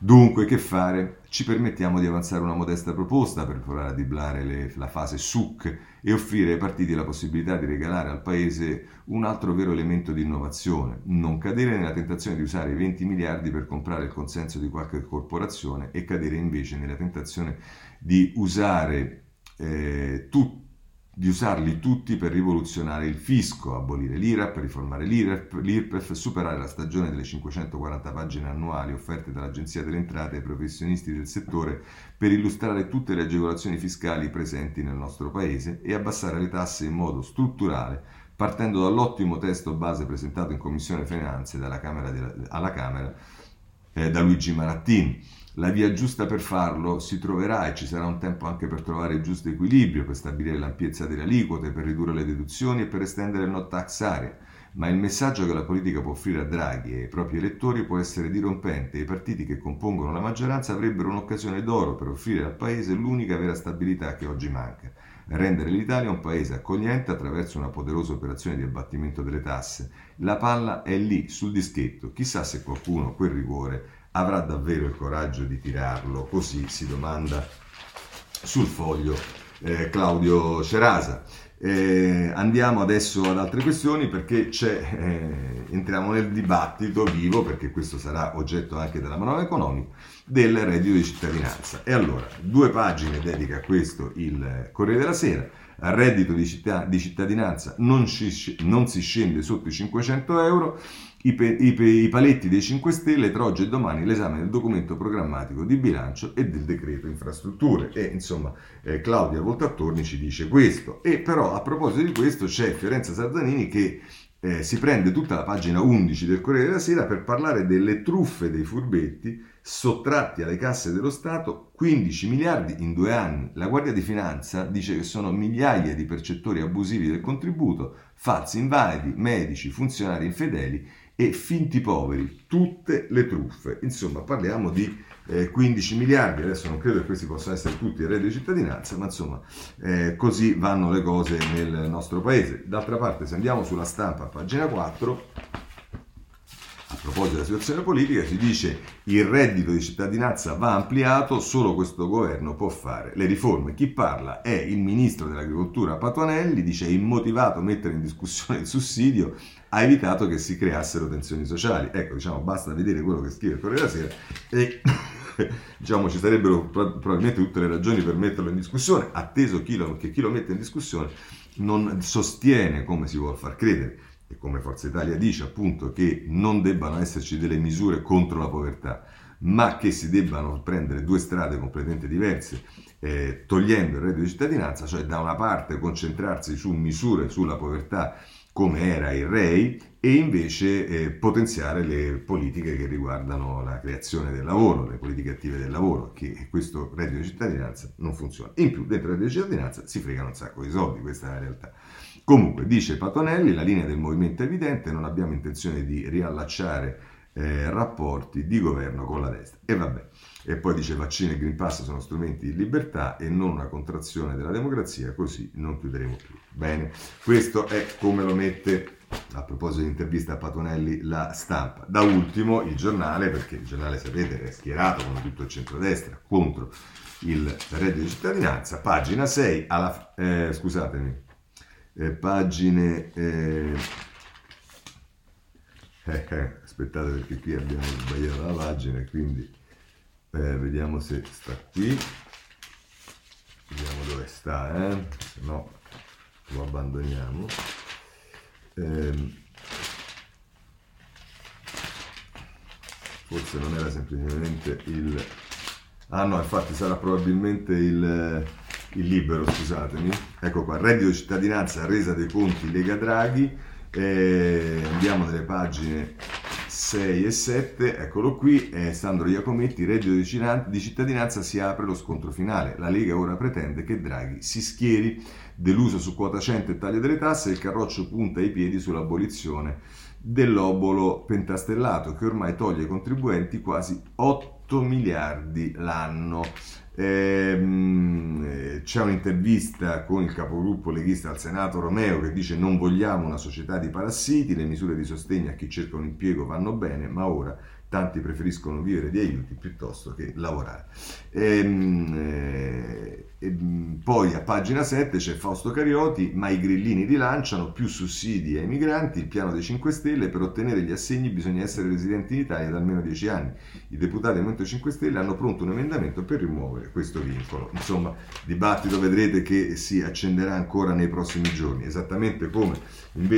Dunque, che fare? Ci permettiamo di avanzare una modesta proposta per provare a diblare le, la fase SUC e offrire ai partiti la possibilità di regalare al Paese un altro vero elemento di innovazione, non cadere nella tentazione di usare i 20 miliardi per comprare il consenso di qualche corporazione e cadere invece nella tentazione di usare eh, tutto di usarli tutti per rivoluzionare il fisco, abolire l'IRAP, riformare l'IRPEF, superare la stagione delle 540 pagine annuali offerte dall'Agenzia delle Entrate ai professionisti del settore per illustrare tutte le agevolazioni fiscali presenti nel nostro Paese e abbassare le tasse in modo strutturale, partendo dall'ottimo testo base presentato in Commissione Finanze Camera della, alla Camera eh, da Luigi Marattini la via giusta per farlo si troverà e ci sarà un tempo anche per trovare il giusto equilibrio, per stabilire l'ampiezza delle aliquote, per ridurre le deduzioni e per estendere il no tax area. Ma il messaggio che la politica può offrire a Draghi e ai propri elettori può essere dirompente e i partiti che compongono la maggioranza avrebbero un'occasione d'oro per offrire al Paese l'unica vera stabilità che oggi manca. Rendere l'Italia un paese accogliente attraverso una poderosa operazione di abbattimento delle tasse. La palla è lì, sul dischetto. Chissà se qualcuno quel rigore avrà davvero il coraggio di tirarlo? Così si domanda sul foglio eh, Claudio Cerasa. Eh, andiamo adesso ad altre questioni perché eh, entriamo nel dibattito vivo, perché questo sarà oggetto anche della manovra economica, del reddito di cittadinanza. E allora, due pagine dedica a questo il Corriere della Sera. Al reddito di, città, di cittadinanza non, ci, non si scende sotto i 500 euro i, pe- i, pe- i, paletti dei 5 Stelle tra oggi e domani l'esame del documento programmatico di bilancio e del decreto infrastrutture. E insomma eh, Claudia Voltattorni ci dice questo. E però a proposito di questo c'è Fiorenza Sarzanini che eh, si prende tutta la pagina 11 del Corriere della Sera per parlare delle truffe dei furbetti sottratti alle casse dello Stato 15 miliardi in due anni. La Guardia di Finanza dice che sono migliaia di percettori abusivi del contributo, falsi invalidi, medici, funzionari infedeli e finti poveri, tutte le truffe. Insomma, parliamo di eh, 15 miliardi, adesso non credo che questi possano essere tutti il reddito di cittadinanza, ma insomma eh, così vanno le cose nel nostro paese. D'altra parte, se andiamo sulla stampa, pagina 4, a proposito della situazione politica, si dice il reddito di cittadinanza va ampliato, solo questo governo può fare le riforme. Chi parla è il ministro dell'agricoltura Patuanelli, dice è immotivato mettere in discussione il sussidio, ha evitato che si creassero tensioni sociali. Ecco, diciamo, basta vedere quello che scrive il Corriere della Sera e diciamo, ci sarebbero probabilmente tutte le ragioni per metterlo in discussione, atteso chi lo, che chi lo mette in discussione non sostiene, come si vuole far credere, e come Forza Italia dice appunto, che non debbano esserci delle misure contro la povertà, ma che si debbano prendere due strade completamente diverse, eh, togliendo il reddito di cittadinanza, cioè da una parte concentrarsi su misure sulla povertà come era il REI e invece eh, potenziare le politiche che riguardano la creazione del lavoro, le politiche attive del lavoro, che questo reddito di cittadinanza non funziona. In più, dentro il reddito di cittadinanza si fregano un sacco di soldi, questa è la realtà. Comunque, dice Patonelli, la linea del movimento è evidente, non abbiamo intenzione di riallacciare eh, rapporti di governo con la destra. E vabbè. E poi dice vaccini e Green Pass sono strumenti di libertà e non una contrazione della democrazia, così non chiuderemo più. Bene, questo è come lo mette a proposito di intervista a Patonelli la stampa. Da ultimo il giornale, perché il giornale sapete è schierato come tutto il centrodestra contro il reddito di cittadinanza, pagina 6, alla, eh, scusatemi, eh, pagine... Eh, eh, aspettate perché qui abbiamo sbagliato la pagina, quindi eh, vediamo se sta qui. Vediamo dove sta, eh? se no lo abbandoniamo. Eh, forse non era semplicemente il... Ah no, infatti sarà probabilmente il, il libero, scusatemi. Ecco qua, reddito di cittadinanza, resa dei conti Lega Draghi. Eh, andiamo nelle pagine 6 e 7, eccolo qui, è Sandro Iacometti, reddito di cittadinanza si apre lo scontro finale. La Lega ora pretende che Draghi si schieri deluso su quota 100 e taglio delle tasse, il carroccio punta i piedi sull'abolizione dell'obolo pentastellato che ormai toglie ai contribuenti quasi 8 miliardi l'anno. Ehm, eh, c'è un'intervista con il capogruppo leghista al Senato Romeo che dice non vogliamo una società di parassiti, le misure di sostegno a chi cerca un impiego vanno bene, ma ora tanti preferiscono vivere di aiuti piuttosto che lavorare. E, ehm, eh, e, poi a pagina 7 c'è Fausto Carioti, ma i grillini rilanciano più sussidi ai migranti, il piano dei 5 Stelle, per ottenere gli assegni bisogna essere residenti in Italia da almeno 10 anni. I deputati del Movimento 5 Stelle hanno pronto un emendamento per rimuovere questo vincolo. Insomma, dibattito vedrete che si accenderà ancora nei prossimi giorni, esattamente come,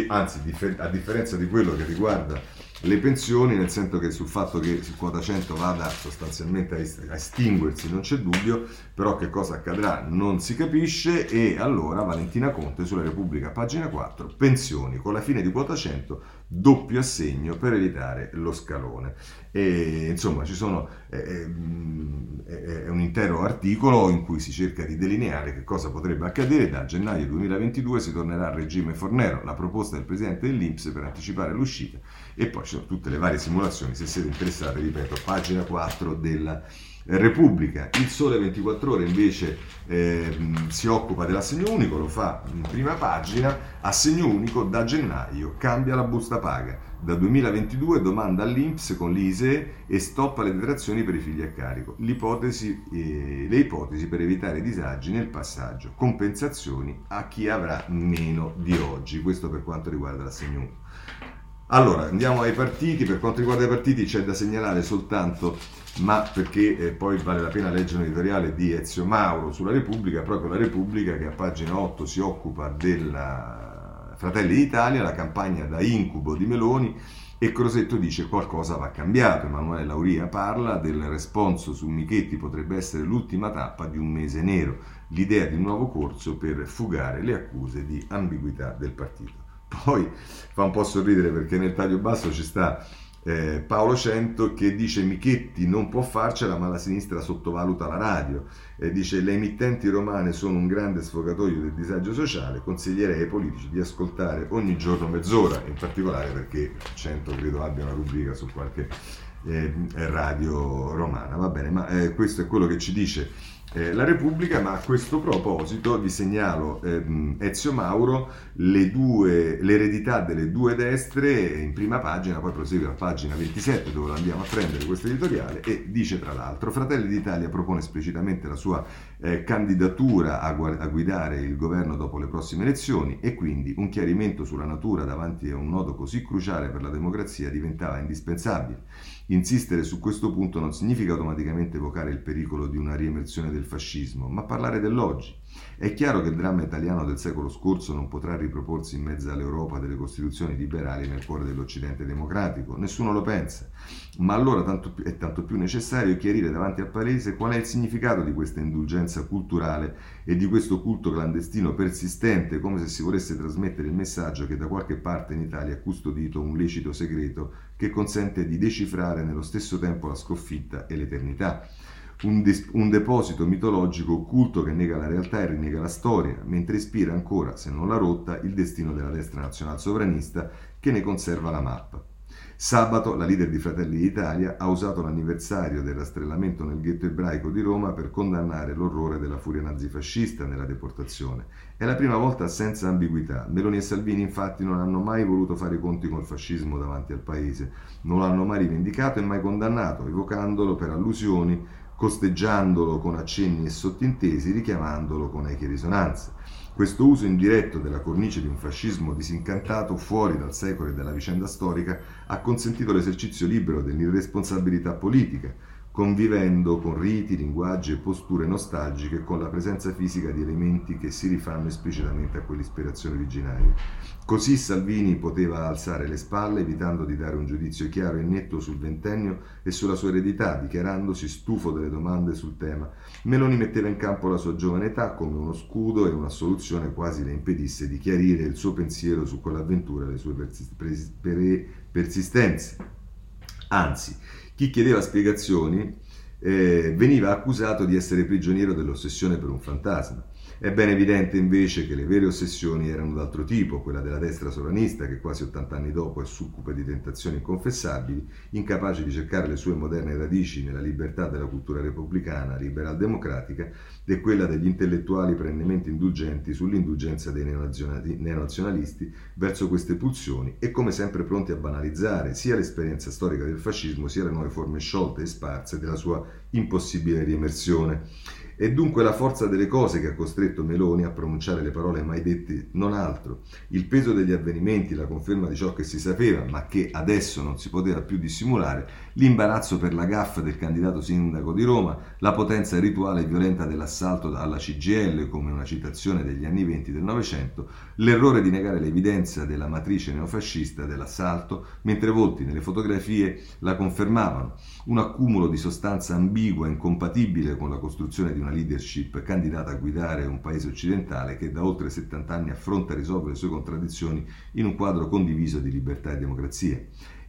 anzi a differenza di quello che riguarda le pensioni, nel senso che sul fatto che su quota 100 vada sostanzialmente a estinguersi non c'è dubbio, però che cosa accadrà non si capisce e allora Valentina Conte sulla Repubblica, pagina 4, pensioni, con la fine di quota 100 doppio assegno per evitare lo scalone. E, insomma, ci sono, è, è, un intero articolo in cui si cerca di delineare che cosa potrebbe accadere. Da gennaio 2022 si tornerà al regime Fornero, la proposta del presidente dell'Inps per anticipare l'uscita e poi ci sono tutte le varie simulazioni. Se siete interessati, ripeto, pagina 4 della Repubblica. Il Sole 24 Ore invece eh, si occupa dell'assegno unico, lo fa in prima pagina, assegno unico da gennaio, cambia la busta paga. Da 2022 domanda all'Inps con l'ISE e stoppa le detrazioni per i figli a carico. Eh, le ipotesi per evitare disagi nel passaggio, compensazioni a chi avrà meno di oggi. Questo per quanto riguarda l'assegno unico. Allora, andiamo ai partiti. Per quanto riguarda i partiti c'è da segnalare soltanto ma perché eh, poi vale la pena leggere un editoriale di Ezio Mauro sulla Repubblica, proprio la Repubblica che a pagina 8 si occupa della Fratelli d'Italia, la campagna da incubo di Meloni e Crosetto dice qualcosa va cambiato. Emanuele Lauria parla del responso su Michetti potrebbe essere l'ultima tappa di un mese nero, l'idea di un nuovo corso per fugare le accuse di ambiguità del partito. Poi fa un po' sorridere perché nel taglio basso ci sta eh, Paolo Cento che dice Michetti non può farcela ma la sinistra sottovaluta la radio. Eh, dice le emittenti romane sono un grande sfogatoio del disagio sociale consiglierei ai politici di ascoltare ogni giorno mezz'ora in particolare perché Cento credo abbia una rubrica su qualche eh, radio romana. Va bene ma eh, questo è quello che ci dice eh, la Repubblica, ma a questo proposito vi segnalo ehm, Ezio Mauro, le due, l'eredità delle due destre in prima pagina, poi prosegue a pagina 27 dove andiamo a prendere questo editoriale e dice tra l'altro Fratelli d'Italia propone esplicitamente la sua eh, candidatura a, gu- a guidare il governo dopo le prossime elezioni e quindi un chiarimento sulla natura davanti a un nodo così cruciale per la democrazia diventava indispensabile. Insistere su questo punto non significa automaticamente evocare il pericolo di una riemersione del fascismo, ma parlare dell'oggi. È chiaro che il dramma italiano del secolo scorso non potrà riproporsi in mezzo all'Europa delle costituzioni liberali nel cuore dell'Occidente democratico, nessuno lo pensa, ma allora tanto più, è tanto più necessario chiarire davanti al Paese qual è il significato di questa indulgenza culturale e di questo culto clandestino persistente, come se si volesse trasmettere il messaggio che da qualche parte in Italia è custodito un lecito segreto che consente di decifrare nello stesso tempo la sconfitta e l'eternità un, dis- un, deposito mitologico occulto che nega la realtà e rinnega la storia, mentre ispira ancora, se non la rotta, il destino della destra nazionale sovranista che ne conserva la mappa. Sabato la leader di Fratelli d'Italia ha usato l'anniversario del rastrellamento nel ghetto ebraico di Roma per condannare l'orrore della furia nazifascista nella deportazione. È la prima volta senza ambiguità. Meloni e Salvini infatti non hanno mai voluto fare i conti col fascismo davanti al paese, non l'hanno mai rivendicato e mai condannato, evocandolo per allusioni costeggiandolo con accenni e sottintesi, richiamandolo con eche risonanze. Questo uso indiretto della cornice di un fascismo disincantato fuori dal secolo e dalla vicenda storica ha consentito l'esercizio libero dell'irresponsabilità politica, convivendo con riti, linguaggi e posture nostalgiche con la presenza fisica di elementi che si rifanno esplicitamente a quell'ispirazione originaria. Così Salvini poteva alzare le spalle evitando di dare un giudizio chiaro e netto sul ventennio e sulla sua eredità, dichiarandosi stufo delle domande sul tema. Meloni metteva in campo la sua giovane età come uno scudo e una soluzione quasi le impedisse di chiarire il suo pensiero su quell'avventura e le sue persistenze. Anzi, chi chiedeva spiegazioni eh, veniva accusato di essere prigioniero dell'ossessione per un fantasma. È ben evidente invece che le vere ossessioni erano d'altro tipo, quella della destra sovranista che quasi 80 anni dopo è succube di tentazioni inconfessabili, incapace di cercare le sue moderne radici nella libertà della cultura repubblicana, liberal-democratica, e quella degli intellettuali perennemente indulgenti sull'indulgenza dei neonazionalisti verso queste pulsioni e come sempre pronti a banalizzare sia l'esperienza storica del fascismo sia le nuove forme sciolte e sparse della sua impossibile riemersione. È dunque la forza delle cose che ha costretto Meloni a pronunciare le parole mai dette, non altro. Il peso degli avvenimenti, la conferma di ciò che si sapeva, ma che adesso non si poteva più dissimulare, l'imbarazzo per la gaffa del candidato sindaco di Roma, la potenza rituale e violenta dell'assalto alla CGL come una citazione degli anni venti del Novecento, l'errore di negare l'evidenza della matrice neofascista dell'assalto, mentre volti nelle fotografie la confermavano, un accumulo di sostanza ambigua, incompatibile con la costruzione di una leadership candidata a guidare un paese occidentale che da oltre 70 anni affronta e risolve le sue contraddizioni in un quadro condiviso di libertà e democrazia.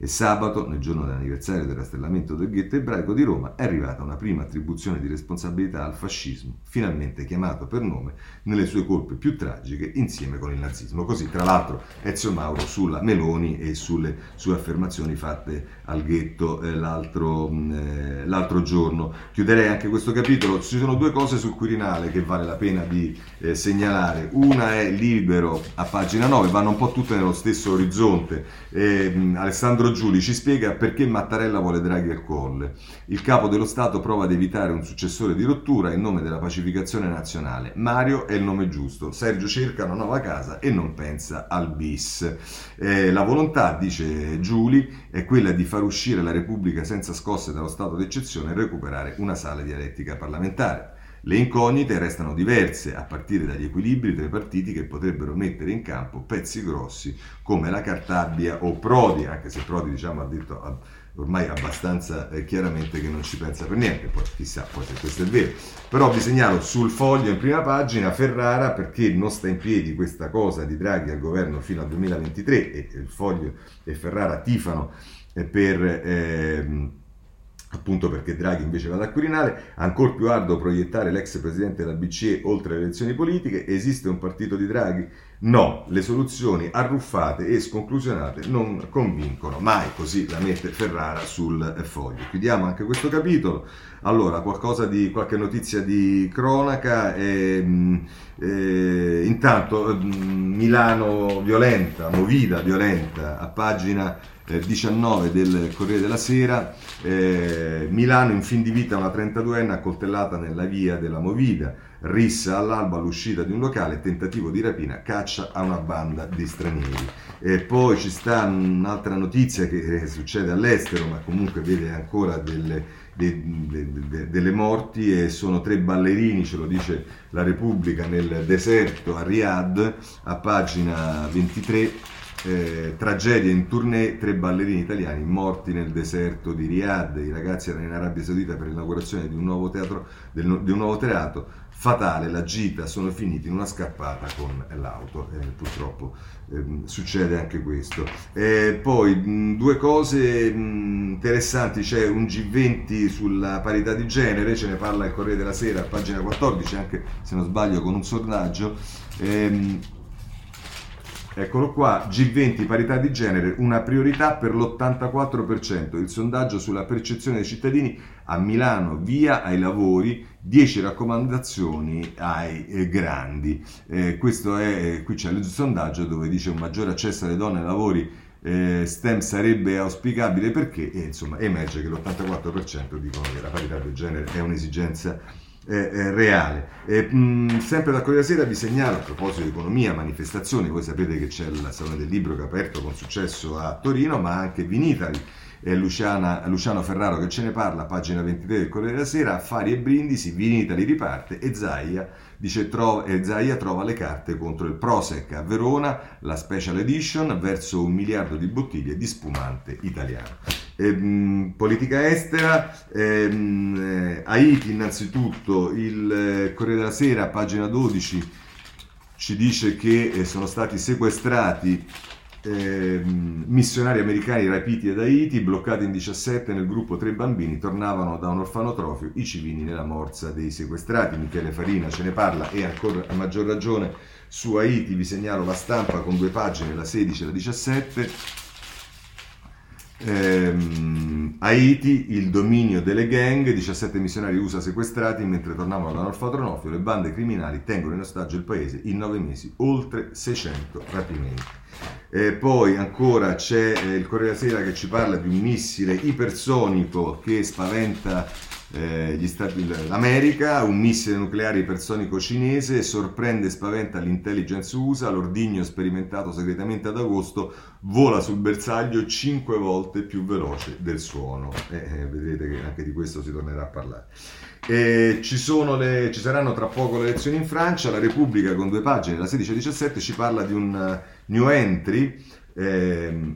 E sabato, nel giorno dell'anniversario del rastrellamento del ghetto ebraico di Roma, è arrivata una prima attribuzione di responsabilità al fascismo, finalmente chiamato per nome nelle sue colpe più tragiche insieme con il nazismo. Così, tra l'altro, Ezio Mauro sulla Meloni e sulle sue affermazioni fatte al ghetto eh, l'altro, mm, eh, l'altro, giorno. Chiuderei anche questo capitolo. Ci sono due cose sul Quirinale che vale la pena di eh, segnalare. Una è libero a pagina 9, vanno un po' tutte nello stesso orizzonte. Mm, Alessandro Giuli ci spiega perché Mattarella vuole Draghi al colle. Il capo dello Stato prova ad evitare un successore di rottura in nome della pacificazione nazionale. Mario è il nome giusto. Sergio cerca una nuova casa e non pensa al bis. Eh, la volontà, dice Giuli, è quella di far uscire la Repubblica senza scosse dallo stato d'eccezione e recuperare una sala dialettica parlamentare. Le incognite restano diverse, a partire dagli equilibri tra i partiti che potrebbero mettere in campo pezzi grossi come la Cartabia o Prodi, anche se Prodi diciamo, ha detto ormai abbastanza eh, chiaramente che non ci pensa per niente, poi chissà poi se questo è vero. Però vi segnalo sul foglio in prima pagina Ferrara perché non sta in piedi questa cosa di Draghi al governo fino al 2023 e il foglio e Ferrara tifano eh, per... Eh, appunto perché Draghi invece va al Quirinale, ancora più arduo proiettare l'ex presidente della BCE oltre le elezioni politiche, esiste un partito di Draghi? No, le soluzioni arruffate e sconclusionate non convincono mai, così la mette Ferrara sul foglio. Chiudiamo anche questo capitolo. Allora, di, qualche notizia di cronaca. Eh, eh, intanto eh, Milano violenta, Movida violenta, a pagina 19 eh, del Corriere della Sera, eh, Milano in fin di vita una 32enne accoltellata nella via della Movida, rissa all'alba all'uscita di un locale, tentativo di rapina, caccia a una banda di stranieri. E poi ci sta un'altra notizia che eh, succede all'estero, ma comunque vede ancora delle, de, de, de, delle morti e sono tre ballerini, ce lo dice la Repubblica, nel deserto a Riyadh, a pagina 23 eh, tragedia in tournée, tre ballerini italiani morti nel deserto di Riyadh, i ragazzi erano in Arabia Saudita per l'inaugurazione di un nuovo teatro, del, di un nuovo teatro fatale, la gita, sono finiti in una scappata con l'auto, eh, purtroppo eh, succede anche questo. poi mh, due cose mh, interessanti, c'è un G20 sulla parità di genere, ce ne parla il Corriere della Sera, pagina 14, anche se non sbaglio con un sondaggio. Ehm, Eccolo qua, G20 parità di genere, una priorità per l'84%. Il sondaggio sulla percezione dei cittadini a Milano, via ai lavori, 10 raccomandazioni ai eh, grandi. Eh, questo è, qui c'è il sondaggio dove dice un maggiore accesso alle donne ai lavori eh, STEM sarebbe auspicabile perché, e, insomma, emerge che l'84% dicono che la parità di genere è un'esigenza eh, eh, reale. E, mh, sempre da Corriere Sera vi segnalo, a proposito di economia, manifestazioni, voi sapete che c'è il Salone del Libro che è aperto con successo a Torino, ma anche Vinitali è Luciana, Luciano Ferraro che ce ne parla, pagina 23 del Corriere della Sera, affari e brindisi, Vinitali riparte e Zaia, dice, trova, e Zaia trova le carte contro il Prosec a Verona, la special edition, verso un miliardo di bottiglie di spumante italiano. E, mh, politica estera, ehm, eh, Haiti innanzitutto, il eh, Corriere della Sera, pagina 12, ci dice che eh, sono stati sequestrati eh, missionari americani rapiti ad Haiti, bloccati in 17 nel gruppo tre bambini, tornavano da un orfanotrofio, i civili nella morsa dei sequestrati. Michele Farina ce ne parla e ancora a maggior ragione su Haiti vi segnalo la stampa con due pagine, la 16 e la 17 Ehm, Haiti, il dominio delle gang, 17 missionari USA sequestrati mentre tornavano da orfanotrofio, le bande criminali tengono in ostaggio il paese in 9 mesi, oltre 600 rapimenti. E poi ancora c'è eh, il Corriere Sera che ci parla di un missile ipersonico che spaventa eh, Stati, l'America, un missile nucleare ipersonico cinese, sorprende e spaventa l'intelligence USA, l'ordigno sperimentato segretamente ad agosto vola sul bersaglio 5 volte più veloce del suono. Eh, eh, vedrete che anche di questo si tornerà a parlare. Eh, ci, le, ci, saranno tra poco le elezioni in Francia, la Repubblica con due pagine, la 16 e 17, ci parla di un uh, new entry. Eh,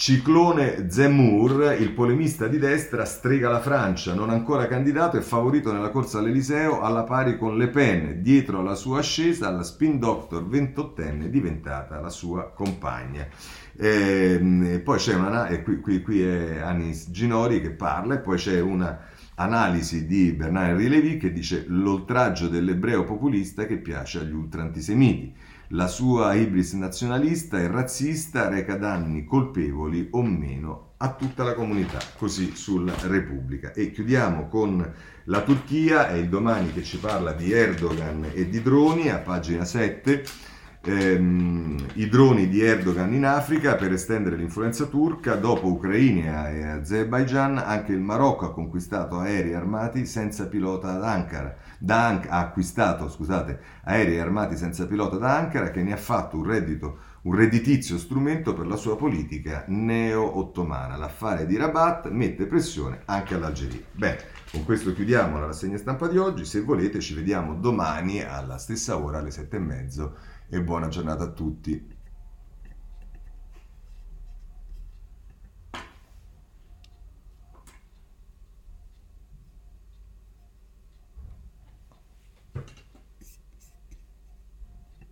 Ciclone Zemmour, il polemista di destra, strega la Francia, non ancora candidato e favorito nella corsa all'Eliseo alla pari con Le Pen. Dietro alla sua ascesa, la spin doctor 28enne diventata la sua compagna. E, ehm, poi c'è una, e qui, qui, qui è Anis Ginori che parla, e poi c'è una analisi di Bernard Henri che dice l'oltraggio dell'ebreo populista che piace agli ultra-antisemiti. La sua ibris nazionalista e razzista reca danni colpevoli o meno a tutta la comunità, così sulla Repubblica. E chiudiamo con la Turchia, è il domani che ci parla di Erdogan e di droni, a pagina 7 ehm, i droni di Erdogan in Africa per estendere l'influenza turca. Dopo Ucraina e Azerbaijan, anche il Marocco ha conquistato aerei armati senza pilota ad Ankara. Da An- ha acquistato scusate, aerei armati senza pilota da Ankara che ne ha fatto un reddito un redditizio strumento per la sua politica neo-ottomana. L'affare di Rabat mette pressione anche all'Algeria. Bene, con questo chiudiamo la rassegna stampa di oggi. Se volete ci vediamo domani alla stessa ora alle sette e mezzo e buona giornata a tutti.